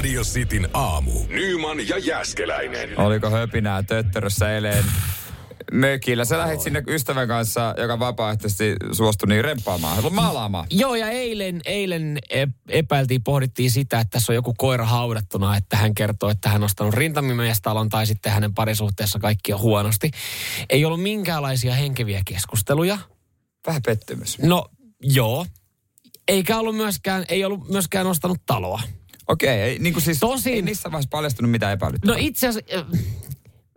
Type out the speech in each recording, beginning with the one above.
Radio Cityn aamu. Nyman ja Jäskeläinen. Oliko höpinää töttörössä eilen mökillä? Sä lähdit sinne ystävän kanssa, joka vapaaehtoisesti suostui niin remppaamaan, maalaamaan. Joo, ja eilen, eilen epäiltiin, pohdittiin sitä, että tässä on joku koira haudattuna, että hän kertoo, että hän on ostanut rintamimiestalon tai sitten hänen parisuhteessa kaikki on huonosti. Ei ollut minkäänlaisia henkeviä keskusteluja. Vähän pettymys. No, joo. Eikä ollut myöskään, ei ollut myöskään ostanut taloa. Okei, ei, niin kuin siis Tosin, ei niissä vaiheessa paljastunut mitään epäilyttävää. No itse asiassa,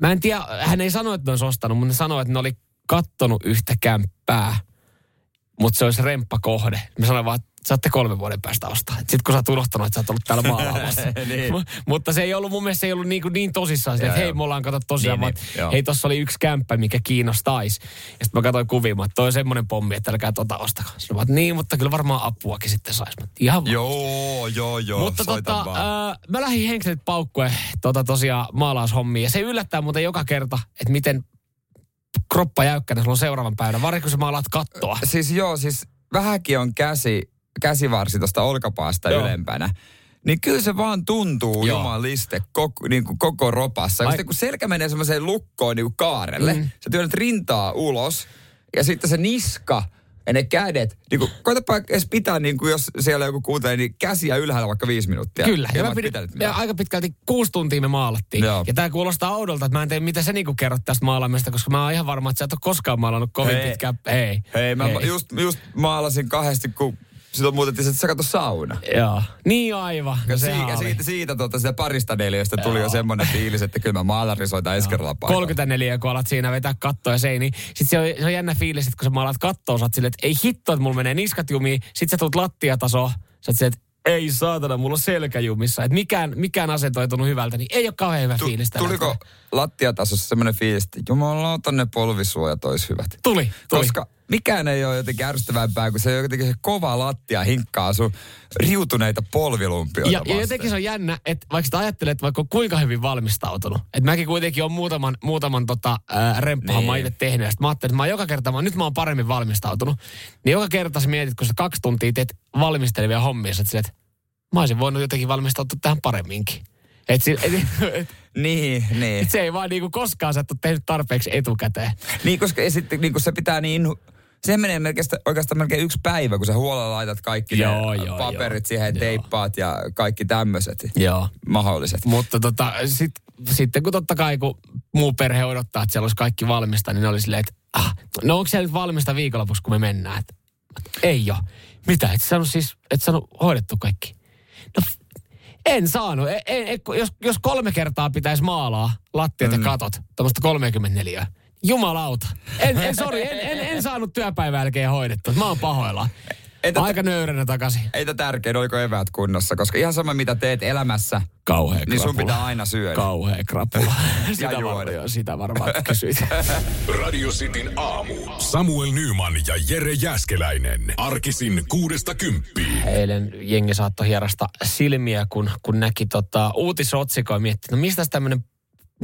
mä en tiedä, hän ei sano, että ne olisi ostanut, mutta ne sanoi, että ne oli kattonut yhtä kämppää, mutta se olisi remppakohde. Mä sanoin vaan, että saatte kolmen vuoden päästä ostaa. Sitten kun sä oot unohtanut, että sä oot ollut täällä maalaamassa. niin. M- mutta se ei ollut mun mielestä se ei ollut niin, niin tosissaan. Että hei, me ollaan kato tosiaan, niin, niin, hei, tossa oli yksi kämppä, mikä kiinnostaisi. Ja sitten mä katsoin kuvia, että toi on semmoinen pommi, että älkää tota ostakaa. Sitten mä niin, mutta kyllä varmaan apuakin sitten saisi. Ihan joo, joo, joo. Mutta tota, äh, mä lähdin henkselit paukkue tota tosiaan maalaushommiin. Ja se yllättää muuten joka kerta, että miten kroppa jäykkänä sulla on seuraavan päivänä, varsinkin kun sä maalaat kattoa. Siis joo, siis vähänkin on käsi käsivarsi tuosta olkapaasta Joo. ylempänä, niin kyllä se vaan tuntuu Joo. jumaliste koko, niin kuin koko ropassa. Sitten kun selkä menee semmoiseen lukkoon niin kuin kaarelle, mm. sä työnnät rintaa ulos ja sitten se niska ja ne kädet, niin kuin, koitapa edes pitää, niin kuin jos siellä joku kuuntelee, niin käsiä ylhäällä vaikka viisi minuuttia. Kyllä, ja, mä pidin, ja aika pitkälti kuusi tuntia me maalattiin. Joo. Ja tämä kuulostaa oudolta, että mä en tiedä, mitä sä niinku kerrot tästä maalaamista, koska mä oon ihan varma, että sä et ole koskaan maalannut kovin hei. pitkään. Hei. Hei, mä hei. Just, just maalasin kahdesti, kun sitten muutettiin, että sä katso sauna. Joo. Niin aivan. Ja, siitä, siitä, siitä tuota, sitä parista neliöstä tuli Joo. jo semmoinen fiilis, että kyllä mä maalarisoitan ensi kerralla 34, kun alat siinä vetää kattoa ja seini. Sitten se on, se on jännä fiilis, että kun sä maalat kattoa, sä silleen, että ei hitto, että mulla menee niskat jumiin. Sitten sä tulet lattiataso, sä oot silleen, että ei saatana, mulla on selkäjumissa. Että mikään, mikään asento ei tunnu hyvältä, niin ei ole kauhean hyvä tu- fiilis. Tuliko lattiatasossa semmoinen fiilis, että jumalauta ne polvisuojat olisi hyvät? Tuli, tuli. Koska mikään ei ole jotenkin ärsyttävämpää, kun se jotenkin se kova lattia hinkkaa sun riutuneita polvilumpioita ja, ja jotenkin se on jännä, että vaikka sä ajattelet, että vaikka on kuinka hyvin valmistautunut, että mäkin kuitenkin on muutaman, muutaman tota, äh, remppahan niin. itse tehnyt, ja mä ajattelin, että mä joka kerta, mä, nyt mä oon paremmin valmistautunut, niin joka kerta sä mietit, kun sä kaksi tuntia teet valmistelevia hommia, sä että mä olisin voinut jotenkin valmistautua tähän paremminkin. Et, et, et, niin, niin. Et se ei vaan niinku koskaan et ole tehnyt tarpeeksi etukäteen. Niin, koska sitten niinku se pitää niin se menee melkein, oikeastaan melkein yksi päivä, kun sä huolella laitat kaikki joo, ne joo, paperit joo, siihen, joo. teippaat ja kaikki tämmöiset joo. mahdolliset. Mutta tota, sit, sitten kun totta kai, kun muu perhe odottaa, että siellä olisi kaikki valmista, niin ne oli silleen, että ah, no onko siellä nyt valmista viikonlopussa, kun me mennään? Et, ei jo. Mitä, et saanut siis, et saanut hoidettu kaikki? No en saanut. En, en, jos, jos kolme kertaa pitäisi maalaa lattiat mm. ja katot, tuommoista 34, Jumalauta. En, en, sorry, en, en, en saanut työpäivän jälkeen hoidettu. Mä oon pahoilla. Entä Aika nöyränä takaisin. Ei tätä tärkein, oliko eväät kunnossa, koska ihan sama mitä teet elämässä, Kauhea niin sun pitää aina syödä. Kauhea krapula. sitä, varmaan, sitä varmaan kysyit. Radio Cityn aamu. Samuel Nyman ja Jere Jäskeläinen. Arkisin kuudesta kymppiin. Eilen jengi saattoi hierasta silmiä, kun, kun näki tota, uutisotsikoa ja mietti, no mistä tämmöinen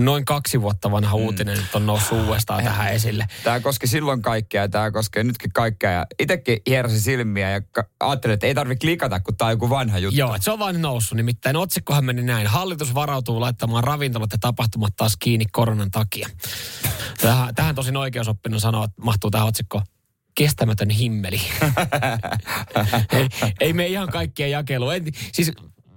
noin kaksi vuotta vanha mm. uutinen nyt on noussut uudestaan tähän esille. Tämä koski silloin kaikkea ja tämä koskee nytkin kaikkea. Ja itsekin hierosi silmiä ja ajattelin, että ei tarvitse klikata, kun tämä on joku vanha juttu. Joo, että se on vain noussut. Nimittäin otsikkohan meni näin. Hallitus varautuu laittamaan ravintolat ja tapahtumat taas kiinni koronan takia. Tähän, tähän tosin oikeusoppinut sanoo, että mahtuu tämä otsikko kestämätön himmeli. ei, ei me ihan kaikkien jakeluun. Siis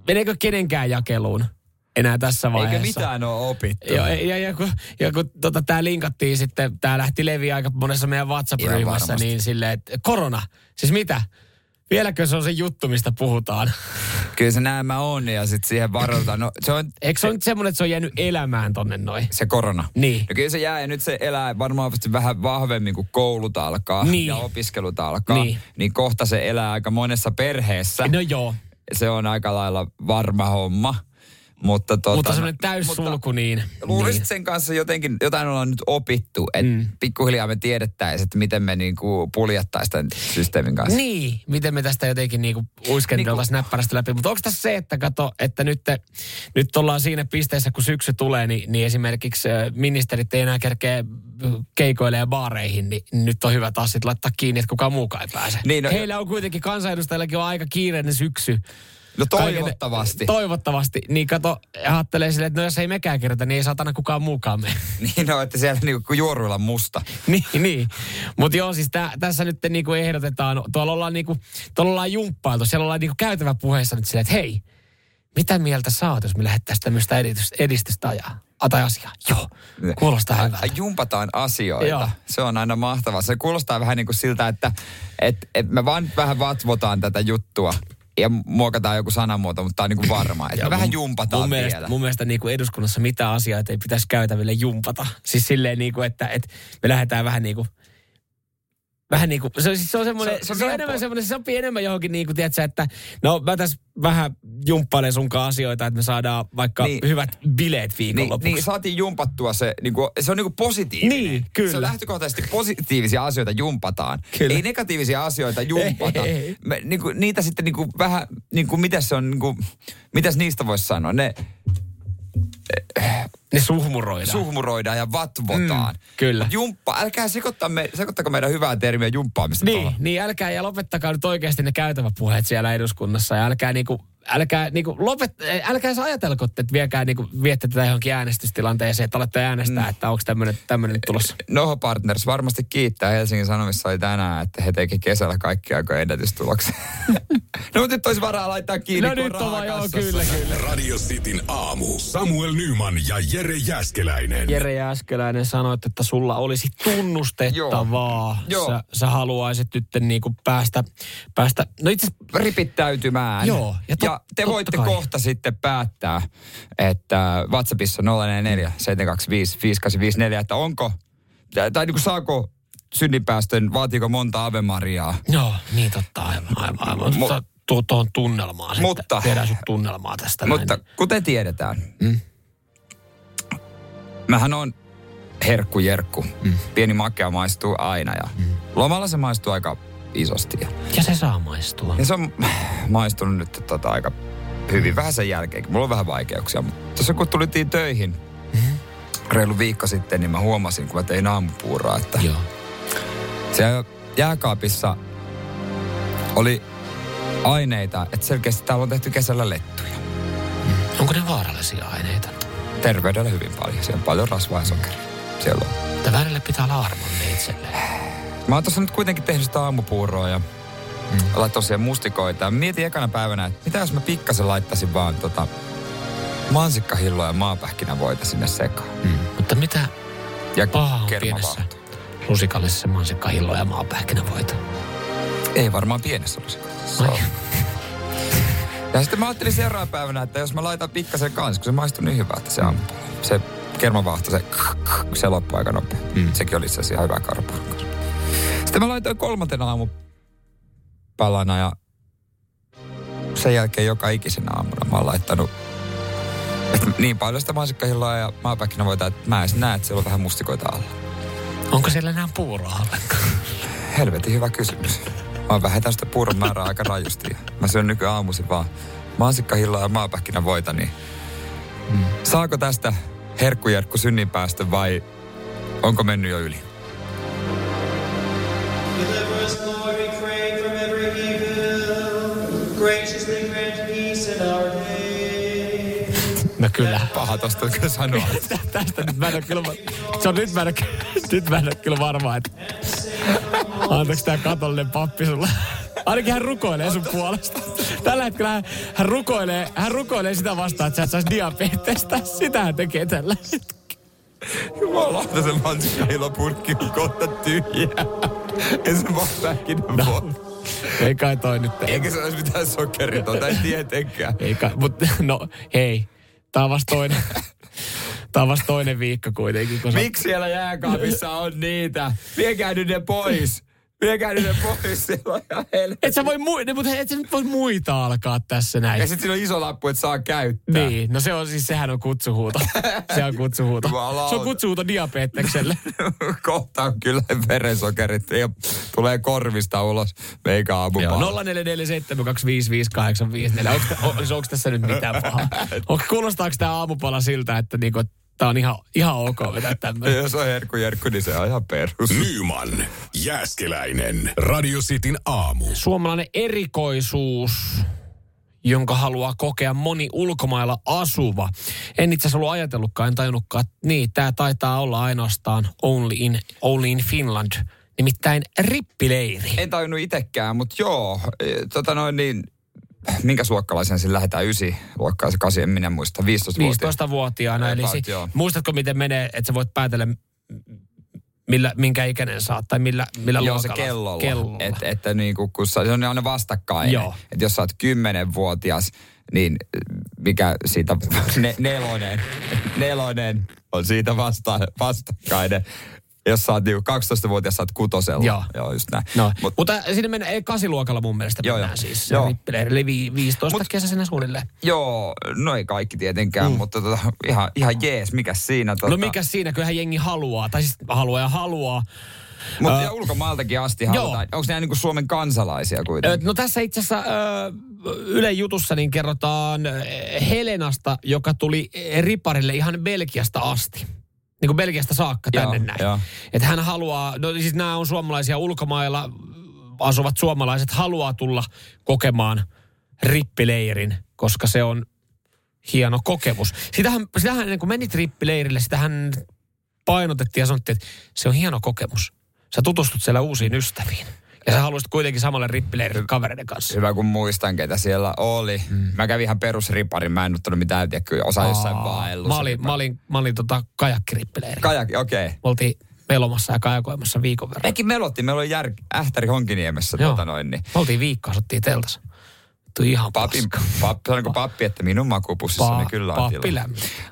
meneekö kenenkään jakeluun? Enää tässä vaiheessa. Eikä mitään ole opittu. Joo, ja, ja, kun, ja kun tota, tämä linkattiin sitten, tämä lähti leviä aika monessa meidän WhatsApp-ryhmässä, niin silleen, että korona, siis mitä? Vieläkö se on se juttu, mistä puhutaan? Kyllä se näemmä on ja sitten siihen varoitetaan. No, se on, Eikö se, se nyt semmoinen, että se on jäänyt elämään tonne noin? Se korona. Niin. No kyllä se jää ja nyt se elää varmaan vähän vahvemmin, kun koulut alkaa niin. ja opiskelut alkaa. Niin. niin kohta se elää aika monessa perheessä. No joo. Se on aika lailla varma homma. Mutta, tuota, Mutta semmoinen täyssulku, niin... Luulisin, niin. sen kanssa jotenkin, jotain ollaan nyt opittu, että mm. pikkuhiljaa me tiedettäisiin, että miten me niinku puljattaisiin tämän systeemin kanssa. Niin, miten me tästä jotenkin niinku uiskenteltaisiin Niinku- näppärästä läpi. Mutta onko tässä se, että kato, että nyt, te, nyt ollaan siinä pisteessä, kun syksy tulee, niin, niin esimerkiksi ministerit ei enää kerkeä keikoille ja baareihin, niin nyt on hyvä taas sit laittaa kiinni, että kukaan muukaan ei pääse. Niin, no- Heillä on kuitenkin, kansanedustajillakin on aika kiireinen syksy. No Kaiken- toivottavasti. Toivottavasti. Niin kato, ajattelee silleen, että no jos ei mekään kirjoita, niin ei satana kukaan muukaan mene. Niin no, että siellä niinku juoruilla musta. niin, niin. Mutta joo, siis tä, tässä nyt niinku ehdotetaan, tuolla ollaan, niinku, tuolla ollaan jumppailtu, siellä ollaan niinku käytävä puheessa nyt silleen, että hei, mitä mieltä sä oot, jos me lähdettäisiin tämmöistä edistystä, edistystä ajaa? Tai asiaa. Joo, kuulostaa hyvältä. Jumpataan asioita. Joo. Se on aina mahtavaa. Se kuulostaa vähän niin kuin siltä, että et, et me vaan vähän vatvotaan tätä juttua ja muokataan joku sanamuoto, mutta tämä on niin kuin varma. Että vähän jumpataan mun vielä. mielestä, mun mielestä niin kuin eduskunnassa mitä asioita ei pitäisi käytäville jumpata. Siis silleen niin kuin, että, että me lähdetään vähän niin kuin Vähän niin kuin, se, on- siis se on semmoinen, Se- se, se on enemmän semmoinen, se sopii enemmän johonkin niin kuin, tiedätkö, että no mä tässä vähän jumppailen sunkaan asioita, että me saadaan vaikka Niin. niin. hyvät bileet Niin, viikonlopuksi. niin, saatiin jumpattua se, niin kuin, se on niin kuin positiivinen. Niin, kyllä. Se on lähtökohtaisesti positiivisia asioita jumpataan. Kyllä. Ei negatiivisia asioita jumpata. Ei, ei. Me, niin kuin, niitä sitten niin kuin, vähän, niin kuin, mitäs se on, niin kuin, mitäs niistä voisi sanoa? Ne ne suhmuroidaan. suhmuroidaan ja vatvotaan. Mm, kyllä. Mut Jumppa, älkää sekoittaa me, sekoittako meidän hyvää termiä jumppaamista Niin, tuolla. niin älkää ja lopettakaa nyt oikeasti ne käytäväpuheet siellä eduskunnassa ja älkää niinku, älkää niinku lopet, eh, älkää ajatelko, että viekää niinku, viette tätä johonkin äänestystilanteeseen, että alatte äänestää, mm. että onko tämmöinen tämmöinen tulossa. Noho Partners varmasti kiittää. Helsingin Sanomissa oli tänään, että he teki kesällä kaikki aikojen ennätystuloksen. no mutta nyt olisi varaa laittaa kiinni, No kun nyt on vaan, joo, kyllä, kyllä. Radio Cityn aamu. Samuel Nyman ja Jere Jäskeläinen. Jere Jääskeläinen sanoi, että sulla olisi tunnustettavaa. Joo. Sä, sä haluaisit nyt niinku päästä, päästä, no itse asiassa ripittäytymään. Joo, ja ja te totta voitte kai. kohta sitten päättää, että WhatsAppissa 044 725 5854, että onko, tai, niin kuin saako synninpäästön, vaatiiko monta Ave Mariaa? Joo, niin totta, aivan, aivan, aivan. Mu- Mutta tuo, tuohon tunnelmaan Mutta- sitten. Viedään sut tunnelmaa tästä Mutta näin. kuten tiedetään, Mm. mähän on herkku jerkku. Mm. Pieni makea maistuu aina ja lomalla se maistuu aika isosti. Ja, Ja se saa maistua. ja se on maistunut nyt tota aika hyvin vähän sen jälkeen. Mulla on vähän vaikeuksia, mutta tuossa kun tulitiin töihin Mm. reilu viikko sitten, niin mä huomasin, kun mä tein aamupuuroa, että Joo. siellä jääkaapissa oli aineita, että selkeästi täällä on tehty kesällä lettuja. Onko ne vaarallisia aineita? Terveydelle hyvin paljon. Siellä on paljon rasvaa ja sokeria. Siellä on. Mutta välillä pitää olla armollinen itselleen. Mä oon tuossa nyt kuitenkin tehnyt sitä aamupuuroa ja mm. laittanut siihen mustikoita. Mietin ekana päivänä, että mitä jos mä pikkasen laittaisin vaan tota mansikkahilloa ja maapähkinävoita sinne sekaan. Mm. Mutta mitä Ja pahaa on pienessä lusikallisessa mansikkahilloa ja maapähkinävoita? Ei varmaan pienessä lusikassa. Ai. Ja sitten mä ajattelin seuraavana päivänä, että jos mä laitan pikkasen kanssa, kun se maistuu niin hyvältä se aamupuuro. Se kermavaahto, se, se loppui aika nopea. Mm. Sekin oli itse asiassa ihan hyvä karpuun kanssa. Sitten mä laitoin kolmantena aamupalana ja sen jälkeen joka ikisenä aamuna mä oon laittanut että niin paljon sitä mansikkahilloa ja maapähkinävoita, että mä en näe, että siellä on vähän mustikoita alla. Onko siellä enää puuroa ollenkaan? Helvetin hyvä kysymys. Mä oon vähentänyt sitä puuron määrää aika rajusti. Mä syön nykyään aamuisin vaan mansikkahilloa ja maapähkinävoita, niin mm. saako tästä herkkujerkku synninpäästö vai onko mennyt jo yli? Deliver us, Lord, we pray, from every evil. Graciously grant peace in our day. No kyllä. Paha tosta kyllä sanoa. Tästä nyt mä en ole kyllä, se on nyt mä en ole, nyt mä en ole kyllä varma, että antaako tää katollinen pappi sulle. Ainakin hän rukoilee sun puolesta. Tällä hetkellä hän, hän, rukoilee, hän rukoilee sitä vastaan, että sä et saisi diabetesta. Sitä hän tekee tällä hetkellä. Jumalauta se mansikkahillopurkki on kohta tyhjä. En se maapähkinävoita. Ei kai toi nyt. Eikä se olisi mitään sokeritonta, ei tietenkään. Ei kai, mutta no hei. Tää on vasta toinen. Tää on vasta toinen viikko kuitenkin. Kun sä- Miksi siellä jääkaapissa on niitä? Viekää nyt ne pois. Viekää niiden pois, helvetti. Et sä voi, mu- mutta et sä nyt voi muita alkaa tässä näin. Ja sitten siinä on iso lappu, että saa käyttää. Niin, no se on siis, sehän on kutsuhuuto. Se on kutsuhuuto. Se on kutsuhuuto diabetekselle. Kohta on kyllä verensokerit ja tulee korvista ulos meikä aamupala. Joo, 0447255854. Onko, onko tässä nyt mitään pahaa? Onko, kuulostaako tämä aamupala siltä, että niinku, tämä on ihan, ihan ok vetää tämmöinen? Jos on herkku jerkku, niin se on ihan perus. Nyman, Jääskeläinen, Radio Cityn aamu. Suomalainen erikoisuus, jonka haluaa kokea moni ulkomailla asuva. En itse asiassa ollut ajatellutkaan, en tajunnutkaan, että niin, tämä taitaa olla ainoastaan only in, only in Finland. Nimittäin rippileiri. En tajunnut itekään, mutta joo, e, tota noin niin, minkä luokkalaisen sinne lähdetään? Ysi luokkaa se kasi, en minä muista. 15 vuotta. 15-vuotiaana. Eli si- muistatko, miten menee, että sä voit päätellä, millä, minkä ikäinen saat tai millä, millä Joo, se luokalla? kellolla. kellolla. Et, että niinku, kun sä, se on aina vastakkain. Joo. Että jos sä oot kymmenenvuotias, niin mikä siitä, ne, nelonen, nelonen on siitä vasta, vastakkainen. Jos sä oot niinku 12-vuotias, sä oot kutosella. Joo. Joo, just näin. No, Mut, Mut, mutta sinne mennään, ei kasiluokalla mun mielestä Joo, mennään joo. siis Joo. eli vi- 15 Mut- kesäisenä suunnilleen. joo, no ei kaikki tietenkään, mm. mutta tota, ihan, ihan jees, mikä siinä. Tota, No mikä siinä, kyllähän jengi haluaa, tai siis haluaa ja haluaa. Mutta ja ulkomaaltakin asti halutaan. Onko ne niinku Suomen kansalaisia kuitenkin? No tässä itse asiassa Ylen jutussa niin kerrotaan Helenasta, joka tuli riparille ihan Belgiasta asti. Niin kuin Belgiasta saakka tänne Joo, näin. joo. Että hän haluaa, no siis nämä on suomalaisia ulkomailla asuvat suomalaiset haluaa tulla kokemaan rippileirin, koska se on hieno kokemus. Sitähän, sitähän ennen kuin menit rippileirille, sitähän painotettiin ja sanottiin, että se on hieno kokemus. Sä tutustut siellä uusiin ystäviin. Ja sä haluaisit kuitenkin samalle rippileirille kavereiden kanssa. Hyvä kun muistan, ketä siellä oli. Mm. Mä kävin ihan perusriparin, mä en ottanut mitään, tiedätkö, osa jossain vaellussa. Mä olin, mä olin, mä olin tota kajakkirippileirillä. Kajak, okei. Okay. Oltiin melomassa ja kajakoimassa viikon verran. Mekin melottiin, meillä oli jär, Ähtäri Honkiniemessä, Joo. tota noin, niin Me oltiin viikkoa, asuttiin teltassa. Tuli ihan papin, pappi, sanonko pappi, että minun makupussissa Pa- kyllä on tilaa.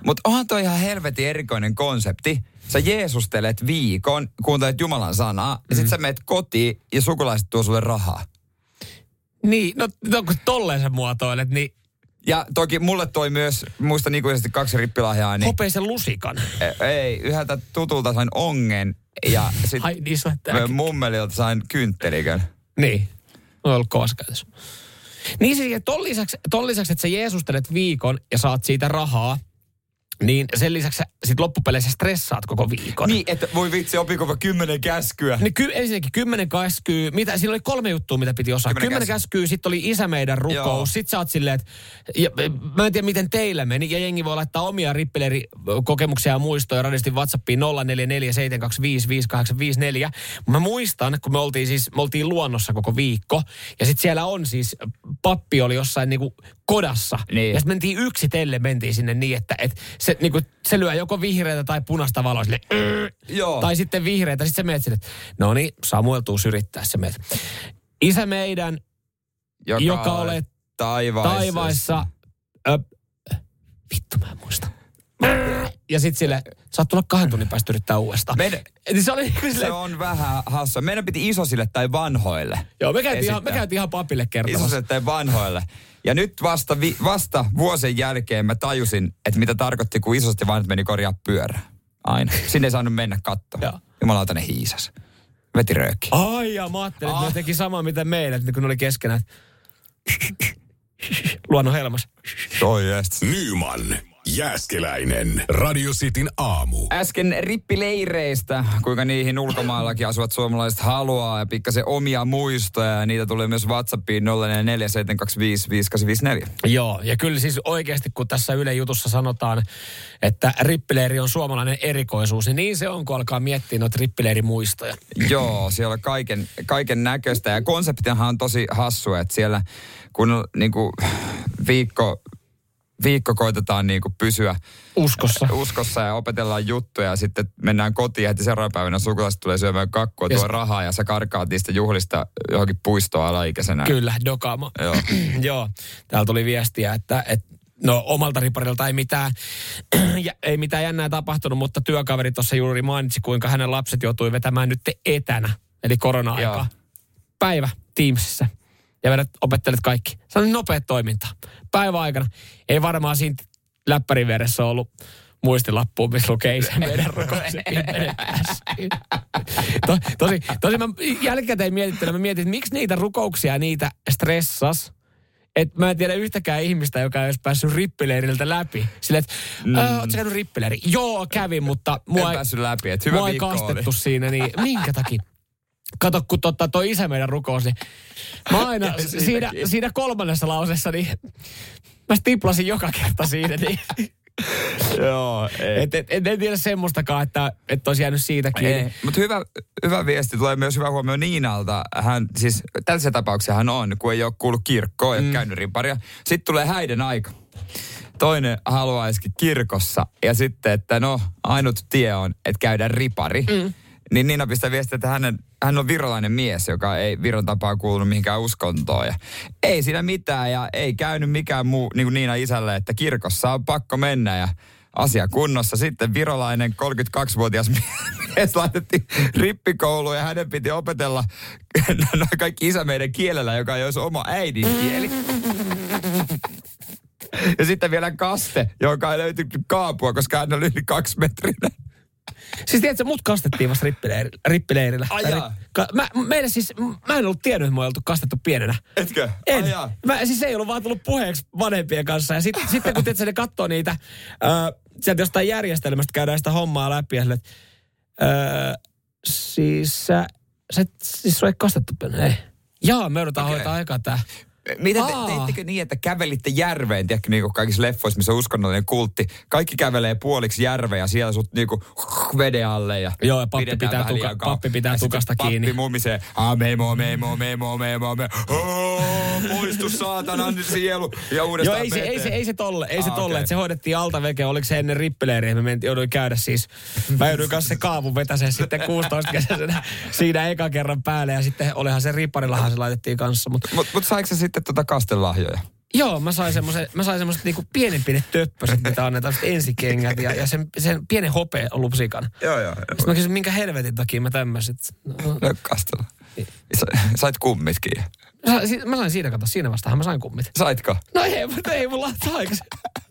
Mutta onhan toi ihan helvetin erikoinen konsepti. Sä jeesustelet viikon, kuuntelet Jumalan sanaa, mm. ja sit sä meet kotiin ja sukulaiset tuo sulle rahaa. Niin, no, no kun tolleen sä muotoilet, niin Ja toki mulle toi myös, muistan ikuisesti kaksi rippilahjaa, niin hopeisen lusikan. e- ei, yhdeltä tutulta sain ongen ja sitten niin, mummelilta sain kynttelikön. Niin, on ollut kovassa käytössä. Niin siis, ton lisäksi, ton lisäksi, että sä jeesustelet viikon ja saat siitä rahaa, niin sen lisäksi sä sit loppupeleissä stressaat koko viikon. Niin, että voi vitsi, opinko mä kymmenen käskyä. Niin ky, ensinnäkin kymmenen käskyy, mitä, siinä oli kolme juttua, mitä piti osaa. Kymmenen Kymmenen käskyy, sitten oli isä meidän Joo. rukous, sitten sä oot silleen, että ja, mä en tiedä miten teillä meni, ja jengi voi laittaa omia rippileirikokemuksia ja muistoja radistin WhatsAppiin 0447255854. Mä muistan, kun me oltiin siis, me oltiin luonnossa koko viikko, ja sitten siellä on siis, pappi oli jossain niinku kodassa, Niin. ja sitten mentiin yksitelle, mentiin sinne niin, että et se, niinku, se lyö joko vihreätä tai punaista valoa sille, Joo. tai sitten vihreätä. Sitten sä meet sinne, no niin, Samuel tuu yrittää se meet. Isä meidän, joka, joka olet taivaissa. taivaissa, ö, vittu mä en muista. Ja sitten sille, saat tulla kahden tunnin päästä yrittää uudestaan. Meidän, Niin se oli niin kuin se on vähän hassua. Meidän piti isosille tai vanhoille. joo, me käytiin, ihan, me käytiin ihan papille kertomassa. Isosille tai vanhoille. Ja nyt vasta, vi, vasta vuosien jälkeen mä tajusin, että mitä tarkoitti, kun isosti vanhat meni korjaa pyörä. Aina. Sinne ei saanut mennä Joo. katsomaan. Jumalauta ne hiisas. Veti rööki. Ai ja mä ajattelin, että ne Ah. teki samaa mitä meidän, kun ne oli keskenään. Luonnon helmas. Toi jest. Nyman, Jääskeläinen, Radio Cityn aamu. Äsken rippileireistä, kuinka niihin ulkomaillakin asuvat suomalaiset haluaa ja pikkasen omia muistoja. Ja niitä tulee myös WhatsAppiin 0447255854. Joo, ja kyllä siis oikeasti kun tässä Yle Jutussa sanotaan, että rippileiri on suomalainen erikoisuus, niin niin se on, kun alkaa miettiä noita rippileirimuistoja. Joo, siellä on kaiken, kaiken näköistä. Ja konseptihan on tosi hassu, että siellä kun on niin kuin, viikko, viikko koitetaan niin kuin pysyä Uskossa. uskossa ja opetellaan juttuja ja sitten mennään kotiin ja heti seuraavana päivänä sukulaiset tulee syömään kakkua, tuo rahaa ja sä karkaat niistä juhlista johonkin puistoon alaikäisenä. Kyllä, dokama. Joo. Joo, täällä tuli viestiä, että, että no omalta riparilta ei mitään, ei mitään jännää tapahtunut, mutta työkaveri tuossa juuri mainitsi, kuinka hänen lapset joutui vetämään nyt etänä, eli korona-aika. Joo. päivä Teamsissa ja vedät, opettelet kaikki. Se on nopeat toimintaa. Päivän aikana ei varmaan siinä läppärin vieressä ollut muistilappuun, missä lukee isä meidän rukouksen to, tosi, tosi mä jälkikäteen mietittelen, mä mietin, että miksi niitä rukouksia niitä stressas, että mä en tiedä yhtäkään ihmistä, joka olisi päässyt rippileiriltä läpi. Sille, että mm. ootko käynyt rippileiri? Joo, kävin, mutta mua En ei, päässyt läpi, että hyvä mua ei kastettu oli. siinä, niin minkä takia? Kato, kun totta, toi isä meidän rukous, niin mä aina siinä, siinä kolmannessa lauseessa, niin mä stiplasin joka kerta siinä, niin Joo, ei. et, et, et, en tiedä semmoistakaan, että, että olisi jäänyt siitä kiinni. Ei, mutta hyvä, hyvä viesti tulee myös hyvä huomio Niinalta. Hän siis tällaisia tapauksia hän on, kun ei ole kuullut kirkkoa ja mm. käynyt riparia. Sitten tulee häiden aika. Toinen haluaisikin kirkossa ja sitten, että no ainut tie on, että käydään ripari. Mm. Niin Niina pistää viestiä, että hänen, hän on virolainen mies, joka ei Viron tapaa kuulunut mihinkään uskontoon. Ja ei siinä mitään ja ei käynyt mikään muu, niin kuin Niina isälle, että kirkossa on pakko mennä ja asia kunnossa. Sitten virolainen 32-vuotias mies laitettiin rippikouluun ja hänen piti opetella kaikki isä meidän kielellä, joka ei olisi oma äidinkieli. Ja sitten vielä kaste, joka ei löytynyt kaapua, koska hän oli yli kaksi metrinen. Siis tiedätkö, mut kastettiin vasta rippileirillä. rippileirillä. Ai Tai jaa. ri- Ka- mä, meidän siis, mä en ollut tiennyt, että mä oltu kastettu pienenä. Etkö? En. Ai jaa. Mä, siis ei ollut vaan tullut puheeksi vanhempien kanssa. Ja sit, sitten kun tiedätkö, ne katsoo niitä, ää, sieltä jostain järjestelmästä käydään sitä hommaa läpi ja sille, että, ää, siis sä, sä, siis sua ei kastettu pienenä. Ei. Jaa, me joudutaan okay. hoitaa aikaa tää. Miten te, teittekö niin, että kävelitte järveen, tiedätkö, niin kuin kaikissa leffoissa, missä on uskonnollinen kultti. Kaikki kävelee puoliksi järveen ja siellä sut niin kuin veden alle. Ja Joo, ja pappi pitää tuka- pappi pitää Ja tukasta pappi kiinni. mumisee, "Ah, memo, memo, memo, memo, memo. Oh, poistu saatanan sielu. Ja Joo, uudestaan ei se, ei se, ei se tolle, ei se tolle, että se hoidettiin alta veke, oliko se ennen rippileiriä, me jouduin käydä siis, mä jouduin kanssa se kaavun vetäseen sitten 16 kesäisenä siinä eka kerran päälle ja sitten olihan se ripparillahan se laitettiin kanssa, mutta Mutta mut saiko sä sitten tota kastelahjoja? Joo, mä sain semmoisen, mä sain semmoiset niinku pienenpinet töppöset, mitä annetaan ensikengät ja, ja sen, sen pienen hopea lusikan. Joo, joo. Sitten mä kysyin, minkä helvetin takia mä tämmöiset. No, No, kastella. Sa, sait kummitkin. mä, sain, siinä, kato, siinä vastahan mä sain kummit. Saitko? No ei, mutta ei mulla se.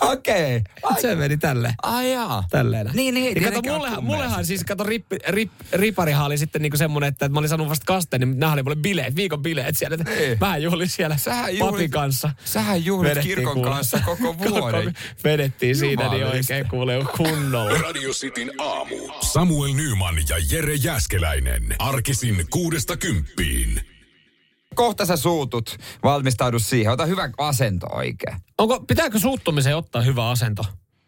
Okei. Okay. Se meni tälleen. Ai jaa. Tälleen. Niin, niin, ja kato, mullehan, mullehan sitten. siis, kato, rippi, rip, riparihan oli sitten niinku semmonen, että mä olin saanut vasta kasteen, niin nämä oli mulle bileet, viikon bileet siellä. että Niin. Mä juhlin siellä Sähän papin juhlit- kanssa. Sähän juhlit Vedettiin kirkon kuule. kanssa koko vuoden. Vedettiin siinä niin oikein kuule kunnolla. Radio Cityn aamu. Samuel Nyman ja Jere Jäskeläinen. Arkisin kuudesta kymppiin. Kohta sä suutut. Valmistaudu siihen. Ota hyvä asento oikein. Onko, pitääkö suuttumiseen ottaa hyvä asento?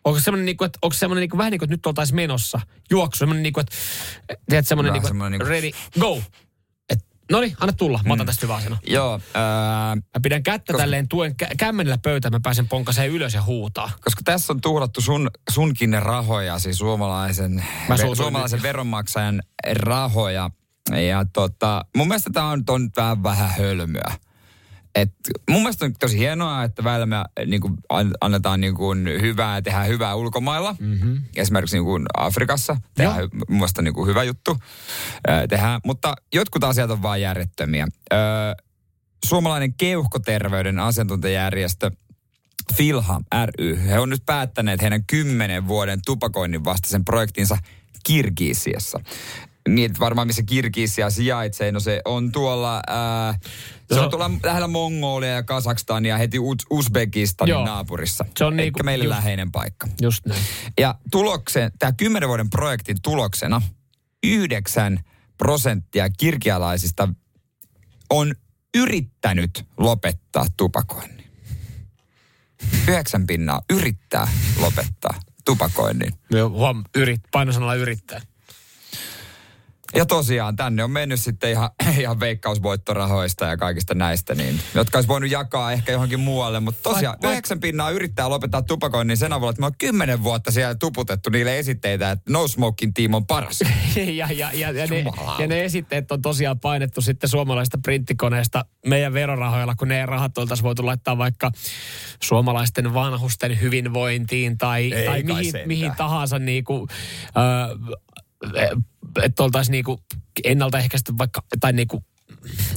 Onko se semmoinen, niinku, että, onko se semmoinen niinku, vähän niin kuin, että nyt oltaisiin menossa? Juoksu, semmoinen, niinku, että, tiedät, semmoinen, niinku, semmoinen niinku- ready, go. No niin, anna tulla. Mä otan tästä hyvä asento. Joo, ää, Mä pidän kättä Koska- tälleen tuen kä- kämmenellä pöytään, mä pääsen ponkaseen ylös ja huutaa. koska tässä on tuhlattu sun, sunkin rahoja, siis suomalaisen, Mä ve, suomalaisen veronmaksajan rahoja. Ja tota, mun mielestä tämä on, on vähän, vähän hölmöä. Et mun mielestä on tosi hienoa, että välillä me niin kuin, annetaan niin kuin, hyvää, tehdään hyvää ulkomailla. Mm-hmm. Esimerkiksi niin kuin Afrikassa tehdään mun mielestä niin kuin hyvä juttu. Ö, tehdään, mutta jotkut asiat on vaan järjettömiä. Ö, suomalainen keuhkoterveyden asiantuntijajärjestö Filham ry, he on nyt päättäneet heidän kymmenen vuoden tupakoinnin vastaisen projektinsa Kirgisiassa. Mietit varmaan, missä Kirgisia sijaitsee. No se on tuolla, ää, se on tuolla lähellä Mongolia ja Kazakstania heti Uz- Uzbekistanin Joo. naapurissa. Se on niinku- meille just- läheinen paikka. Just näin. Ja tuloksen, tämä kymmenen vuoden projektin tuloksena yhdeksän prosenttia kirkialaisista on yrittänyt lopettaa tupakoinnin. Yhdeksän pinnaa yrittää lopettaa tupakoinnin. Joo, huom, yrit, painosanalla yrittää. Ja tosiaan tänne on mennyt sitten ihan, ihan veikkausvoittorahoista ja kaikista näistä, niin, jotka olisi voinut jakaa ehkä johonkin muualle. Mutta tosiaan Vai- vai- yhdeksän pinnaa yrittää lopettaa tupakoinnin sen avulla, että me on kymmenen vuotta siellä tuputettu niille esitteitä, että No Smoking Team on paras. ja, ja, ja, ja, ne, Jumalauta. ja ne esitteet on tosiaan painettu sitten suomalaista printtikoneesta meidän verorahoilla, kun ne rahat oltaisiin voitu laittaa vaikka suomalaisten vanhusten hyvinvointiin tai, Ei tai mihin, sentään. mihin tahansa niinku, äh, että oltaisiin niinku ennaltaehkäisty vaikka, tai niinku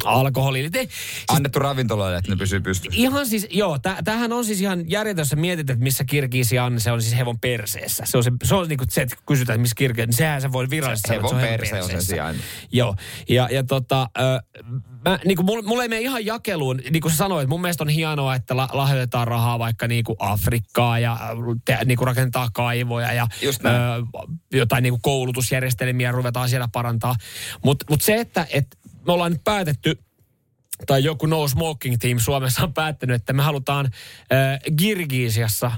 alkoholi. Te, Annettu ravintoloille, että ne pysyy pystyssä. Ihan siis, joo, tä, tämähän on siis ihan järjetön, jos mietit, että missä Kirgisia on, se on siis hevon perseessä. Se on, se, se on niin kuin se, että kysytään, että missä Kirgisiä, niin sehän se voi virallisesti sanoa, että Hevon se on hevon perse on sen perseessä. sijaan. Joo, ja, ja tota, ö, mä, niin kuin mulla, mulla ei mene ihan jakeluun, niin kuin sä sanoit, mun mielestä on hienoa, että la, lahjoitetaan rahaa vaikka niin kuin Afrikkaa ja te, niin kuin rakentaa kaivoja ja Just näin. ö, jotain niin kuin koulutusjärjestelmiä ruvetaan siellä parantaa. Mutta mut se, että et me ollaan nyt päätetty, tai joku No Smoking Team Suomessa on päättänyt, että me halutaan äh, Kirgisiassa,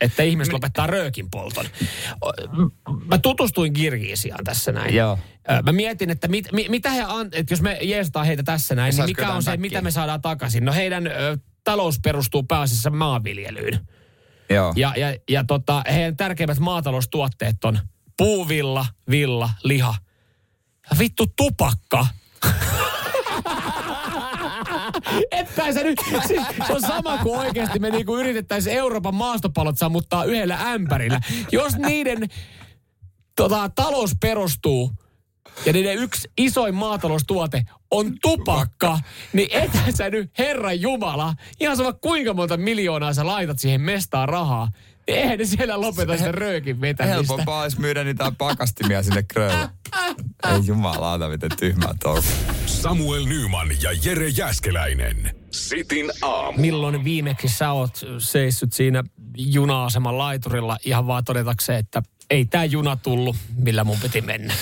että ihmiset lopettaa röökin polton. Mä tutustuin Kirgisiaan tässä näin. Joo. Mä mietin, että mit, mi, mitä he an, että jos me jeesataan heitä tässä näin, niin mikä on se, backia? mitä me saadaan takaisin? No heidän ö, talous perustuu pääasiassa maanviljelyyn. Joo. Ja, ja, ja tota, heidän tärkeimmät maataloustuotteet on puuvilla, villa, liha. Ja vittu tupakka. Että sä nyt, siis se on sama kuin oikeasti me niinku yritettäisiin Euroopan maastopallot sammuttaa yhdellä ämpärillä. Jos niiden tota, talous perustuu ja niiden yksi isoin maataloustuote on tupakka, niin etä sä nyt, Herran Jumala, ihan sama kuinka monta miljoonaa sä laitat siihen mestaan rahaa, eihän ne siellä lopeta sitä röökin vetämistä. Helpompaa olisi myydä niitä pakastimia sinne krölle. Ei jumalauta, miten tyhmää touhu. Samuel Nyman ja Jere Jäskeläinen. Sitin aamu. Milloin viimeksi sä oot seissyt siinä juna-aseman laiturilla ihan vaan todetakseen, että ei tää juna tullut, millä mun piti mennä.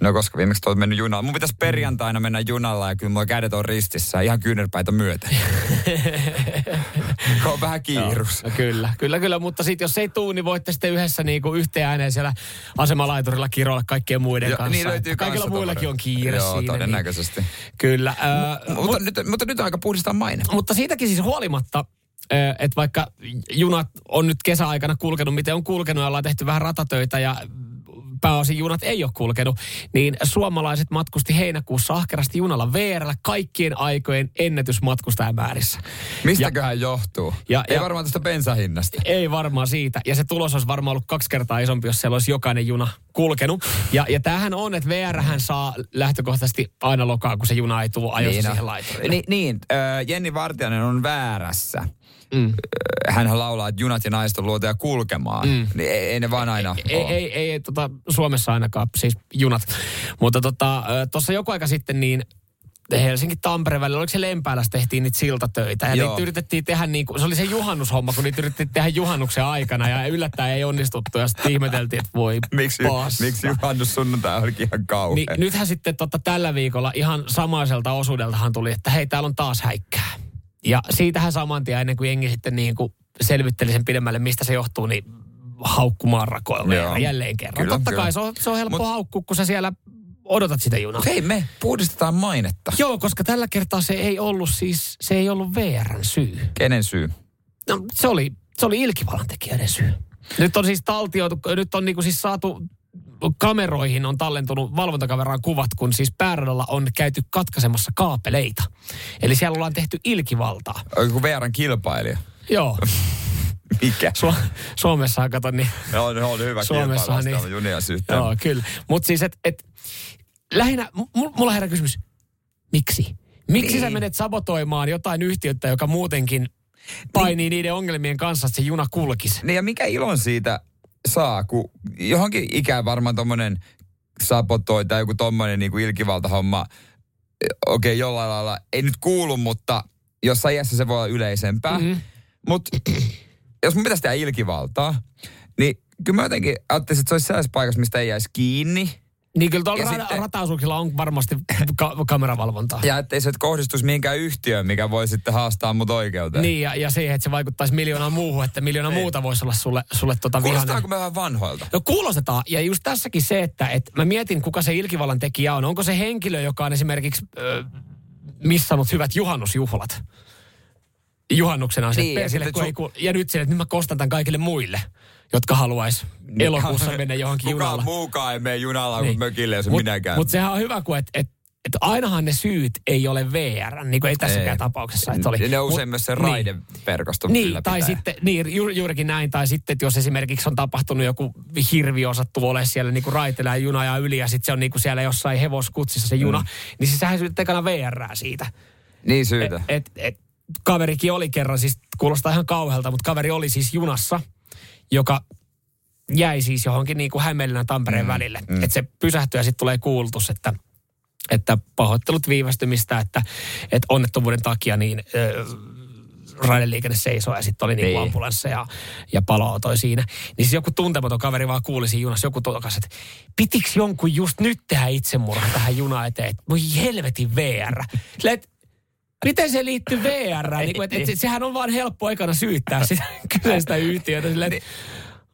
No koska viimeksi olet mennyt junalla. Mun pitäisi perjantaina mennä junalla ja kyllä mulla kädet on ristissä ihan kyynärpäitä myöten. On vähän kiirus. No, kyllä, kyllä, kyllä, mutta sitten jos ei tuu, niin voitte sitten yhdessä niinku yhteen ääneen siellä asemalaiturilla kiroilla kaikkien muiden Joo, kanssa. niin löytyy Kaikilla muillakin on kiire Joo, siinä. todennäköisesti. Niin, kyllä. Äh, Mutta, nyt, mutta nyt on aika puhdistaa maine. mutta siitäkin siis huolimatta, että vaikka junat on nyt kesäaikana kulkenut, miten on kulkenut ja ollaan tehty vähän ratatöitä ja pääosin junat ei ole kulkenut, niin suomalaiset matkusti heinäkuussa ahkerasti junalla VRllä kaikkien aikojen ennätysmatkustajamäärissä. Mistäköhän johtuu? Ja- Ei ja- varmaan tästä bensahinnasta. Ei varmaan siitä. Ja se tulos olisi varmaan ollut kaksi kertaa isompi, jos siellä olisi jokainen juna kulkenut. Ja, ja tämähän on, että VR saa lähtökohtaisesti aina lokaa, kun se juna ei tule ajoissa no. siihen laiturille. Ni, niin, äh, Jenni Vartiainen on väärässä. Mm. Hän laulaa, että junat ja naiset on luotuja kulkemaan. Mm. Niin ei, ei ne vaan aina Ei, ole. ei, ei, ei tota, Suomessa ainakaan, siis junat. Mutta tuossa tota, joku aika sitten niin Helsinki-Tampere välillä, oliko se Lempäälässä tehtiin niitä siltatöitä. Ja Joo. niitä yritettiin tehdä niin kuin, se oli se juhannushomma, kun niitä yritettiin tehdä juhannuksen aikana ja yllättäen ei onnistuttu. Ja sitten ihmeteltiin, että voi Miksi, miksi juhannus sunnuntai olikin ihan kauhea? Niin, nythän sitten totta, tällä viikolla ihan samaiselta osuudeltahan tuli, että hei, täällä on taas häikkää. Ja siitähän saman tien ennen kuin jengi sitten niin kuin selvitteli sen pidemmälle, mistä se johtuu, niin haukkumaan rakoille Joo. jälleen kerran. Kyllä, Totta kyllä. kai se on, se on helppo Mut- haukkua, kun sä siellä odotat sitä junaa. Hei, me puhdistetaan mainetta. Joo, koska tällä kertaa se ei ollut siis, se ei ollut VRn syy. Kenen syy? No, se oli, se oli ilkivalan tekijöiden syy. Nyt on siis taltioitu, nyt on niinku siis saatu kameroihin on tallentunut valvontakameraan kuvat, kun siis pääradalla on käyty katkaisemassa kaapeleita. Eli siellä ollaan tehty ilkivaltaa. Joku VRn kilpailija. Joo. Mikä? Su- Suomessahan kato niin. No, on, on hyvä Suomessahan niin- niin. junia. Joo, kyllä. Mutta siis, että et, lähinnä, m- mulla herää kysymys, miksi? Miksi Niin. sä menet sabotoimaan jotain yhtiötä, joka muutenkin painii niiden ongelmien kanssa, että se juna kulkisi? Niin ja mikä ilon siitä saa, kun johonkin ikään varmaan tommonen sabotoi tai joku tommonen niin ilkivaltahomma, okei okay, jollain lailla, ei nyt kuulu, mutta jossain iässä se voi olla yleisempää. Mhm. Mm-hmm. Mutta jos mun pitäisi tehdä ilkivaltaa, niin kyllä mä jotenkin ajattelisin, että se olisi sellaisessa paikassa, mistä ei jäisi kiinni. Niin kyllä tuolla ra- sitten- rataosuuksilla on varmasti ka- kameravalvontaa. Ja ettei se kohdistuisi mihinkään yhtiöön, mikä voi sitten haastaa mut oikeuteen. Niin, ja, ja siihen, että se vaikuttaisi miljoonaan muuhun, että miljoona muuta voisi olla sulle, sulle tota vihainen. Kuulostaako me vähän vanhoilta? No kuulostetaan. Ja just tässäkin se, että, että mä mietin, kuka se ilkivallan tekijä on. Onko se henkilö, joka on esimerkiksi ö, missannut hyvät juhannusjuhlat? Juhannuksena se, Niin, niin, ja persille, kun su- ei. Ja nyt se, että nyt mä kostan tämän kaikille muille, jotka haluais elokuussa mennä johonkin Kukaan junalla. muukaan ei mene junalla Niin. niin. mökille, jos Mut- minäkään. Mutta sehän on hyvä, kun et, et, että ainahan ne syyt ei ole VR, niin kuin ei tässäkään Ei. tapauksessa. Että oli, ne on usein myös se niin. raideverkoston Niin, ylläpitäjä. tai sitten, niin, ju, juurikin näin, tai sitten, että jos esimerkiksi on tapahtunut joku hirvi osattu ole siellä niin kuin raiteilla ja juna ja yli, ja sitten se on niin kuin siellä jossain hevoskutsissa se juna, mm. niin siis sehän syyttää tekana VR siitä. Niin syytä. Et, et, kaverikin oli kerran, siis kuulostaa ihan kauhealta, mutta kaveri oli siis junassa, joka jäi siis johonkin niin kuin Hämeenlinnan Tampereen mm, välille. Mm. Että se pysähtyy ja sitten tulee kuulutus, että, että pahoittelut viivästymistä, että, että onnettomuuden takia niin ö, raideliikenne seisoo ja sitten oli niin Niin. ambulanssi ja, ja paloauto siinä. Niin siis joku tuntematon kaveri vaan kuuli siinä junassa, joku tokas, että pitiks jonkun just nyt tehdä itsemurha tähän junaan eteen, että voi helvetin VR. Että Miten se liittyy VR? Niin kuin, että, että sehän on vaan helppo aikana syyttää sitä kyseistä yhtiötä. Silleen, että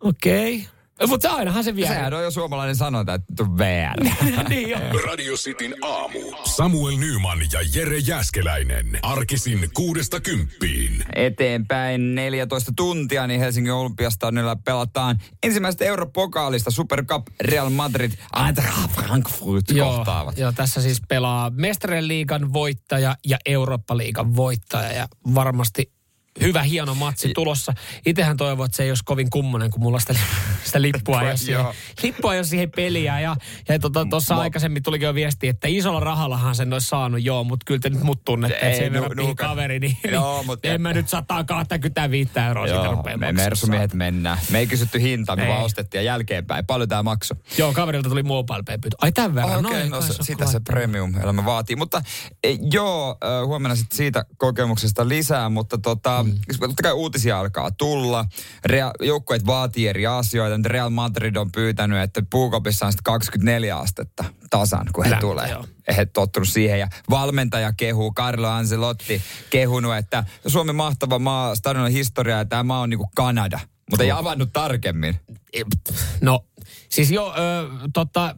okei. Okay. Mutta ainahan se vie. Sehän on jo suomalainen sanonta, että tu VR. niin jo. Radio Cityn aamu. Samuel Nyman ja Jere Jäskeläinen. Arkisin kuudesta kymppiin. Eteenpäin 14 tuntia, niin Helsingin Olympiastadionilla pelataan ensimmäistä Europokaalista Super Cup Real Madrid Eintracht Frankfurt Joo, kohtaavat. joo, tässä siis pelaa Mestarien liigan voittaja ja Eurooppa-liigan voittaja ja varmasti hyvä, hieno matsi tulossa. Itsehän toivon, että se ei olisi kovin kummonen, kun mulla sitä, sitä lippua, ei ole siihen, Joo. lippua ei ole siihen peliä. Ja, ja tuossa tota, aikaisemmin tulikin jo viesti, että isolla rahallahan sen olisi saanut, joo, mutta kyllä te nyt mut tunnette, että sen nu- nuuka. kaveri, niin, Joo, niin mutta- en mä nyt 125 euroa siitä Joo, rupea me mersumiehet mennään. Me ei kysytty hintaa, me Ei. vaan ostettiin ja jälkeenpäin. Paljon tämä maksoi? Joo, kaverilta tuli mobile pay pyytö. Ai tämän verran, Okei, ei no kai se, se sitä se premium-elämä vaatii. Mutta joo, huomenna sitten siitä kokemuksesta lisää, mutta tota, mm. totta kai uutisia alkaa tulla. Joukkueet vaatii eri asioita. Nyt Real Madrid on pyytänyt, että puukopissa on sitten 24 astetta tasan, kun he Lämpö, tulee. joo. He tottunut siihen. Ja valmentaja kehuu, Carlo Ancelotti kehunut, että Suomi mahtava maa, stadionin historia ja tämä maa on niinku Kanada. Mutta ei avannut tarkemmin. No, siis joo, ö, tota,